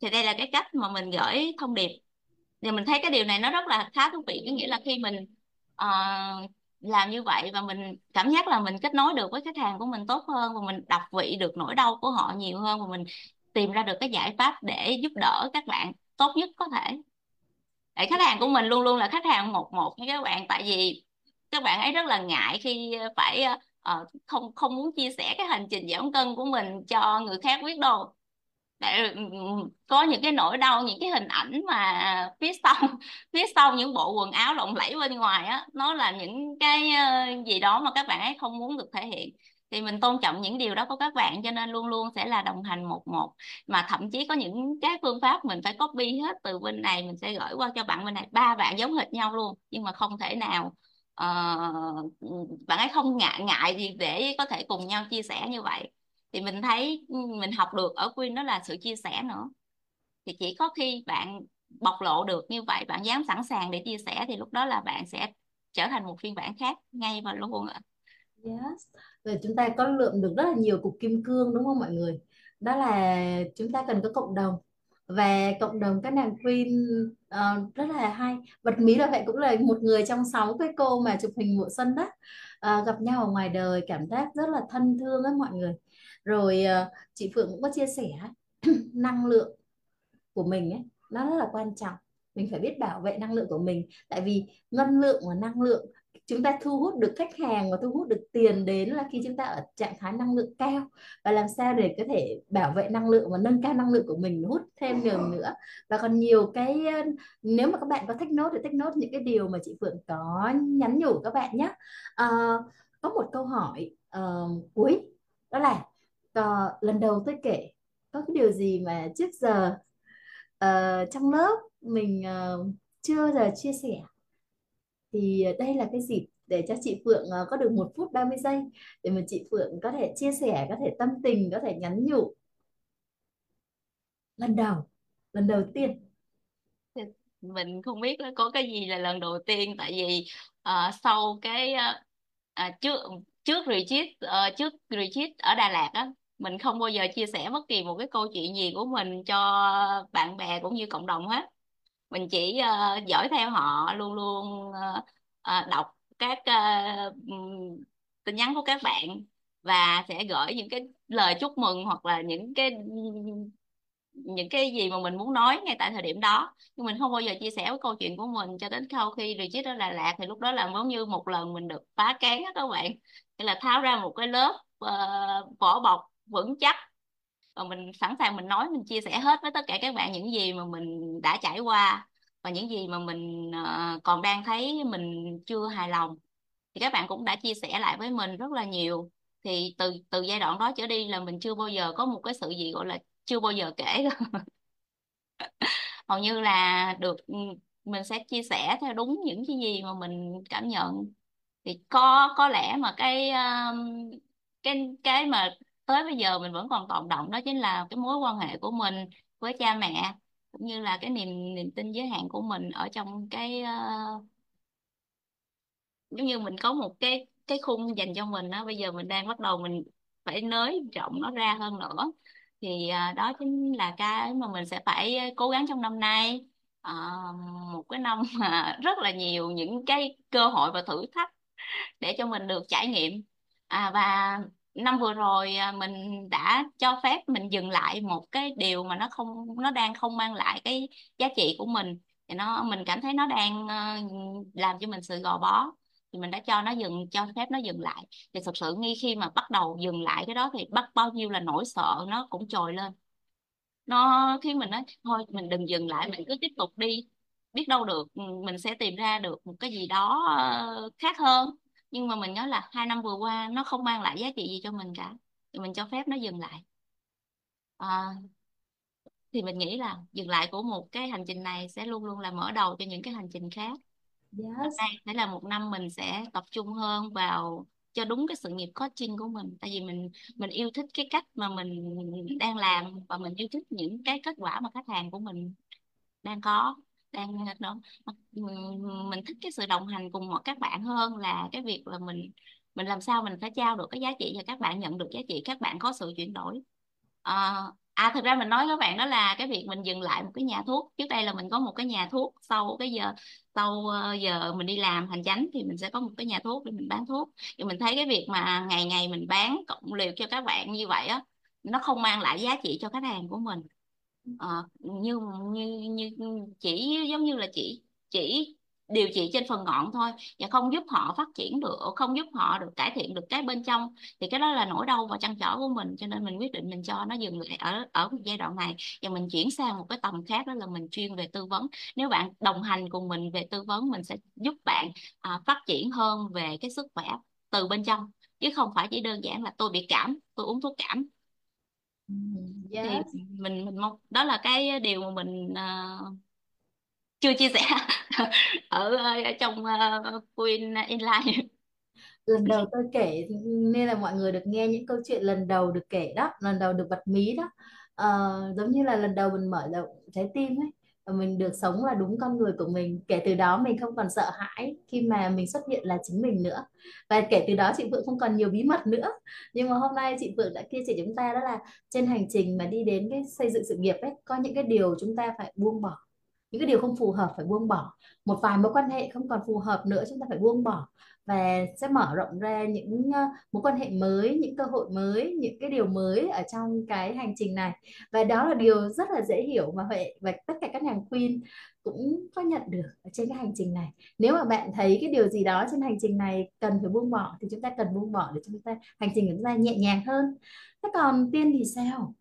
Thì đây là cái cách mà mình gửi thông điệp. Thì mình thấy cái điều này nó rất là khá thú vị có nghĩa là khi mình uh, làm như vậy và mình cảm giác là mình kết nối được với khách hàng của mình tốt hơn và mình đọc vị được nỗi đau của họ nhiều hơn và mình tìm ra được cái giải pháp để giúp đỡ các bạn tốt nhất có thể. Để khách hàng của mình luôn luôn là khách hàng một một nha các bạn. Tại vì các bạn ấy rất là ngại khi phải uh, không không muốn chia sẻ cái hành trình giảm cân của mình cho người khác biết đâu để ừ, ừ, ừ, có những cái nỗi đau những cái hình ảnh mà phía sau phía sau những bộ quần áo lộng lẫy bên ngoài á nó là những cái ờ, gì đó mà các bạn ấy không muốn được thể hiện. Thì mình tôn trọng những điều đó của các bạn cho nên luôn luôn sẽ là đồng hành một một. Mà thậm chí có những cái phương pháp mình phải copy hết từ bên này mình sẽ gửi qua cho bạn bên này. Ba bạn giống hệt nhau luôn nhưng mà không thể nào uh, bạn ấy không ngại ngại gì để có thể cùng nhau chia sẻ như vậy thì mình thấy ừ, mình học được ở Queen đó là sự chia sẻ nữa. Thì chỉ có khi bạn bộc lộ được như vậy bạn dám sẵn sàng để chia sẻ thì lúc đó là bạn sẽ trở thành một phiên bản khác ngay và luôn ạ. Yes. Rồi chúng ta có lượm được rất là nhiều cục kim cương đúng không mọi người? Đó là chúng ta cần có cộng đồng. Và cộng đồng các nàng queen uh, rất là hay. Bật mí là vậy cũng là một người trong sáu cái cô mà chụp hình mùa xuân đó. Uh, gặp nhau ở ngoài đời cảm giác rất là thân thương ấy mọi người rồi ờ, chị Phượng cũng có chia sẻ năng lượng của mình ấy nó rất là quan trọng. Mình phải biết bảo vệ năng lượng của mình. Tại vì ngân lượng và năng lượng chúng ta thu hút được khách hàng và thu hút được tiền đến là khi chúng ta ở trạng thái năng lượng cao. Và làm sao để có thể bảo vệ năng lượng và nâng cao năng lượng của mình hút thêm nhiều nữa. Và còn nhiều cái ờ, nếu mà các bạn có thích nốt thì thích nốt những cái điều mà chị Phượng có nhắn nhủ các bạn nhé. À, có một câu hỏi uh, cuối đó là uh, lần đầu tôi kể có cái điều gì mà trước giờ uh, trong lớp mình uh, chưa giờ chia sẻ. Thì đây là cái dịp để cho chị Phượng uh, có được một phút 30 giây để mà chị Phượng có thể chia sẻ có thể tâm tình có thể nhắn nhủ. Lần đầu lần đầu tiên. Mình không biết có cái gì là lần đầu tiên tại vì uh, sau cái uh, trước trước retreat uh, trước retreat ở Đà Lạt á mình không bao giờ chia sẻ bất kỳ một cái câu chuyện gì của mình cho bạn bè cũng như cộng đồng hết. Mình chỉ uh, dõi theo họ luôn luôn uh, uh, đọc các uh, tin nhắn của các bạn và sẽ gửi những cái lời chúc mừng hoặc là những cái những cái gì mà mình muốn nói ngay tại thời điểm đó. Nhưng mình không bao giờ chia sẻ cái câu chuyện của mình cho đến sau khi retreat ở Đà Lạt thì lúc đó là giống như một lần mình được phá cán á các bạn. Hay là tháo ra một cái lớp uh, vỏ bọc vững chắc. Và mình, sẵn sàng mình nói, mình chia sẻ hết với tất cả các bạn những gì mà mình đã trải qua và những gì mà mình ờ, còn đang thấy mình chưa hài lòng. Thì các bạn cũng đã chia sẻ lại với mình rất là nhiều. Thì từ từ giai đoạn đó trở đi là mình chưa bao giờ có một cái sự gì gọi là chưa bao giờ kể hầu như là được ừ, mình sẽ chia sẻ theo đúng những cái gì mà mình cảm nhận. Thì có có lẽ mà cái cái cái mà tới bây giờ mình vẫn còn tồn động đó chính là cái mối quan hệ của mình với cha mẹ cũng như là cái niềm niềm tin giới hạn của mình ở trong cái uh, giống như mình có một cái cái khung dành cho mình đó bây giờ mình đang bắt đầu mình phải nới rộng nó ra hơn nữa. Thì uh, đó chính là cái mà mình sẽ phải ờ, cố gắng trong năm nay. Uh, một cái năm mà rất là nhiều những cái cơ hội và thử thách để cho mình được trải nghiệm. À, và năm vừa rồi à, mình đã cho phép mình dừng lại một cái điều mà nó không, nó đang không mang lại cái giá trị của mình. Thì nó, mình cảm thấy nó đang ờ, làm cho mình sự gò bó. Thì mình đã cho nó dừng, cho phép nó dừng lại. Thì thực sự ngay khi mà bắt đầu dừng lại cái đó thì bắt bao nhiêu là nỗi sợ nó cũng trồi lên. Nó, khi mình nói, thôi, mình đừng dừng lại, mình cứ tiếp tục đi. Biết đâu được ừ, mình sẽ tìm ra được một cái gì đó ờ, khác hơn nhưng mà mình nhớ là hai năm vừa qua nó không mang lại giá trị gì cho mình cả. Thì mình cho phép nó dừng lại. À, thì mình nghĩ là dừng lại của một cái hành trình này sẽ luôn luôn là mở đầu cho những cái hành trình khác. Yes. đây sẽ là một năm mình sẽ tập trung hơn vào cho đúng cái sự nghiệp coaching của mình. Tại vì mình mình yêu thích cái cách mà mình đang làm và mình yêu thích những cái kết quả mà khách hàng của mình đang có À, đang nó mình thích cái sự đồng hành cùng mọi các bạn hơn là cái việc là mình mình làm sao mình phải trao được cái giá trị cho các bạn nhận được giá trị các bạn có sự chuyển đổi. À, à thực ra mình nói các bạn đó là cái việc mình dừng lại một cái nhà thuốc trước đây là mình có một cái nhà thuốc sau cái giờ sau ờ, giờ mình đi làm hành chánh thì mình sẽ có một cái nhà thuốc để mình bán thuốc. Thì mình thấy cái việc mà ngày ngày mình bán cộng liều cho các bạn như vậy á nó không mang lại giá trị cho khách hàng của mình. Ờ, như như như chỉ giống như là chỉ chỉ điều trị trên phần ngọn thôi và không giúp họ phát triển được không giúp họ được cải thiện được cái bên trong thì cái đó là nỗi đau và trăn trở của mình. Cho nên mình quyết định mình cho nó dừng lại ở ở một giai đoạn này và mình chuyển sang một cái tầm khác đó là mình chuyên về tư vấn. Nếu bạn đồng hành cùng mình về tư vấn mình sẽ giúp bạn à, phát triển hơn về cái sức khỏe từ bên trong chứ không phải chỉ đơn giản là tôi bị cảm tôi uống thuốc cảm. Ừ, thì yes. mình mình mong đó là cái điều mà mình ờ, chưa chia sẻ ở, ở trong uh, Queen Inline. Lần đầu tôi kể nên là mọi người được nghe những câu chuyện lần đầu được kể đó lần đầu được bật mí đó. Ờ, giống như là lần đầu mình mở rộng trái tim ấy mình được sống là đúng con người của mình. Kể từ đó mình không còn sợ hãi khi mà mình xuất hiện là chính mình nữa. Và kể từ đó chị Phượng không còn nhiều bí mật nữa. Nhưng mà hôm nay chị Phượng đã kia sẻ chúng ta đó là trên hành trình mà đi đến cái xây dựng sự nghiệp ấy, có những cái điều chúng ta phải buông bỏ. Những cái điều không phù hợp phải buông bỏ. Một vài mối quan hệ không còn phù hợp nữa, chúng ta phải buông bỏ và sẽ mở rộng ra những ờ, mối quan hệ mới, những cơ hội mới, những cái điều mới ở trong cái hành trình này. Và đó là điều rất là dễ hiểu mà vậy và tất cả các nàng Queen cũng có nhận được ở trên cái hành trình này. Nếu mà bạn thấy cái điều gì đó trên hành trình này cần phải buông bỏ thì chúng ta cần buông bỏ để chúng ta hành trình của chúng ta nhẹ nhàng hơn. Thế còn Tiên thì sao?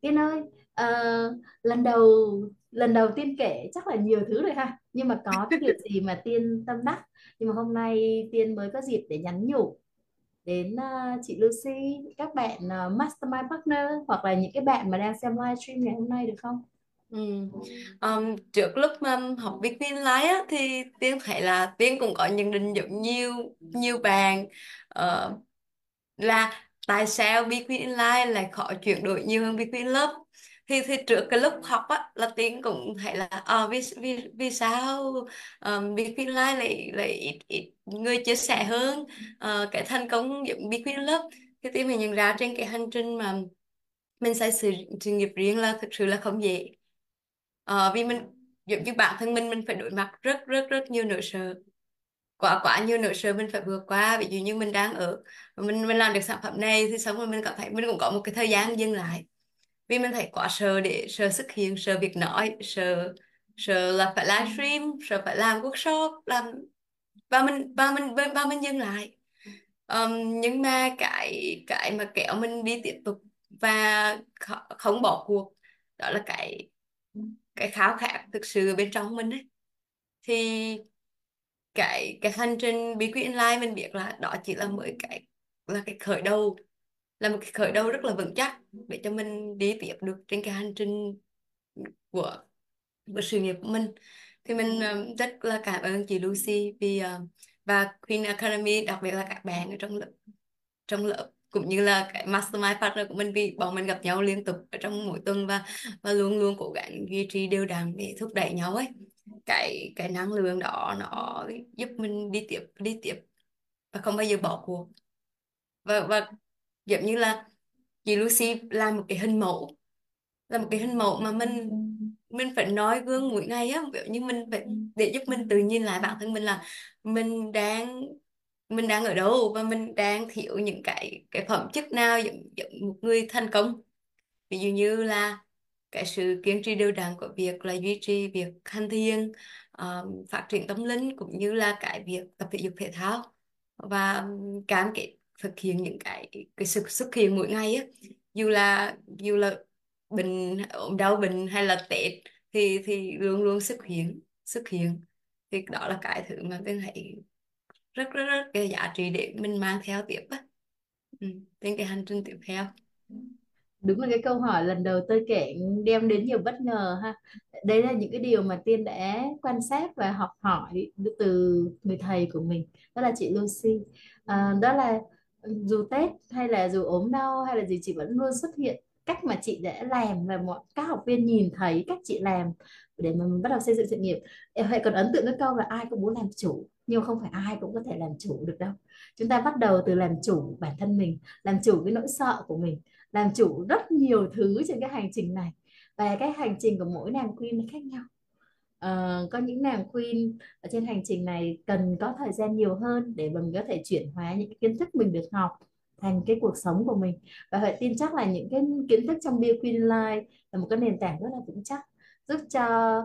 Tiên ơi, uh, lần đầu lần đầu tiên kể chắc là nhiều thứ rồi ha nhưng mà có cái điều gì mà tiên tâm đắc? Nhưng mà hôm nay tiên mới có dịp để nhắn nhủ đến uh, chị Lucy các bạn uh, mastermind partner hoặc là những cái bạn mà đang xem livestream ngày hôm nay được không? Ừ. Um, trước lúc mà học Viết Viên lái á, thì Tiên thấy là Tiên cũng có nhận định giống nhiều nhiều bạn. Uh, là tại sao Viết Viên Online lại khó chuyển đổi nhiều hơn Viết lớp? Thì thì trước cái lúc học á là tiếng cũng thấy là à, vì vì vì sao? Ờ, um, Big Queen Live lại lại ít, ít người chia sẻ hơn. Uh, cái thành công giống Big Queen lớp thì tiếng mình nhận ra trên cái hành trình mà mình xây sự, sự nghiệp riêng là thực sự là không dễ. Uh, vì mình giống như bản thân mình mình phải đối mặt rất rất rất nhiều nỗi sợ. Quá quá nhiều nỗi sợ mình phải vượt qua. Ví dụ như mình đang ở mình mình làm được sản phẩm này thì xong rồi mình cảm thấy mình cũng có một cái thời gian dừng lại vì mình thấy quá sợ để sợ xuất hiện sợ việc nói sợ sợ là phải livestream sợ phải làm workshop làm và mình và mình và mình dừng lại. Um, nhưng mà cái cái mà kéo mình đi tiếp tục và không bỏ cuộc đó là cái cái khao khát thực sự bên trong mình ấy. Thì cái cái hành trình bí quyết online mình biết là đó chỉ là mới cái là cái khởi đầu là một cái khởi đầu rất là vững chắc để cho mình đi tiếp được trên cái hành trình của của sự nghiệp của mình. Thì mình ờ, rất là cảm ơn chị Lucy vì ờ, và Queen Academy, đặc biệt là các bạn ở trong lớp trong lớp, cũng như là cái mastermind partner của mình vì bọn mình gặp nhau liên tục ở trong mỗi tuần và và luôn luôn cố gắng duy trì đều đặn để thúc đẩy nhau ấy. Cái cái năng lượng đó nó giúp mình đi tiếp đi tiếp và không bao giờ bỏ cuộc. Và và giống như là chị Lucy làm một cái hình mẫu là một cái hình mẫu mà mình mình phải nói gương mỗi ngày á. Kiểu như mình phải để giúp mình tự nhìn lại bản thân mình là mình đang mình đang ở đâu và mình đang thiếu những cái cái phẩm chất nào giống, giống một người thành công. Ví dụ như là cái sự kiên trì đều đặn của việc là duy trì việc hành thiền uh, phát triển tâm linh cũng như là cái việc tập thể dục thể thao. Và cam kết thực hiện những cái cái sự xuất hiện mỗi ngày á. Dù là dù là bệnh ốm đau bệnh hay là Tết thì thì luôn luôn xuất hiện xuất hiện. Thì đó là cái thứ mà tôi thấy rất rất rất cái giá trị để mình mang theo tiếp á. Ừ, trên cái hành trình tiếp theo. Đúng là cái câu hỏi lần đầu tôi kể đem đến nhiều bất ngờ ha. Đấy là những cái điều mà tiên đã quan sát và học hỏi từ người thầy của mình đó là chị Lucy. À, đó là dù Tết hay là dù ốm đau hay là gì, chị vẫn luôn xuất hiện cách mà chị đã làm và mọi các học viên nhìn thấy cách chị làm để mà mình bắt đầu xây dựng sự nghiệp. Em hãy còn ấn tượng cái câu là ai cũng muốn làm chủ, nhưng không phải ai cũng có thể làm chủ được đâu. Chúng ta bắt đầu từ làm chủ bản thân mình, làm chủ cái nỗi sợ của mình, làm chủ rất nhiều thứ trên cái hành trình này. Và cái hành trình của mỗi nàng queen nó khác nhau uh, có những nàng queen ở trên hành trình này cần có thời gian nhiều hơn để mình có thể chuyển hóa những kiến thức mình được học thành cái cuộc sống của mình. Và hãy tin chắc là những cái kiến thức trong Be Queen Life là một cái nền tảng rất là vững chắc giúp cho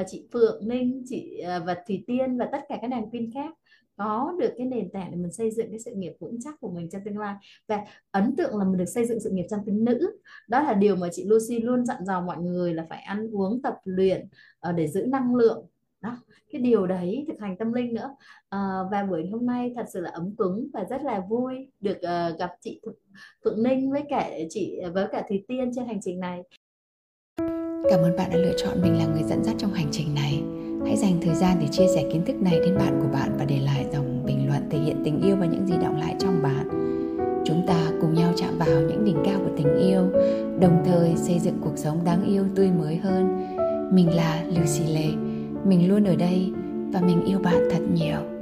uh, chị Phượng Ninh chị uh, và Thủy Tiên và tất cả các nàng queen khác có được cái nền tảng để mình xây dựng cái sự nghiệp vững chắc của mình trong tương lai. Và ấn tượng là mình được xây dựng sự nghiệp trong tính nữ. Đó là điều mà chị Lucy luôn dặn dò mọi người là phải ăn uống tập luyện ờ, để giữ năng lượng. Đó cái điều đấy thực hành tâm linh nữa. À, và buổi hôm nay thật sự là ấm cúng và rất là vui được uh, gặp chị Phượng Ninh với cả chị với cả Thùy Tiên trên hành trình này. Cảm ơn bạn đã lựa chọn mình là người dẫn dắt trong hành trình này. Hãy dành thời gian để chia sẻ kiến thức này đến bạn của bạn và để lại dòng bình luận thể hiện tình yêu và những gì động lại trong bạn. Chúng ta cùng nhau chạm vào những đỉnh cao của tình yêu, đồng thời xây dựng cuộc sống đáng yêu tươi mới hơn. Mình là Lucy Lê, mình luôn ở đây và mình yêu bạn thật nhiều.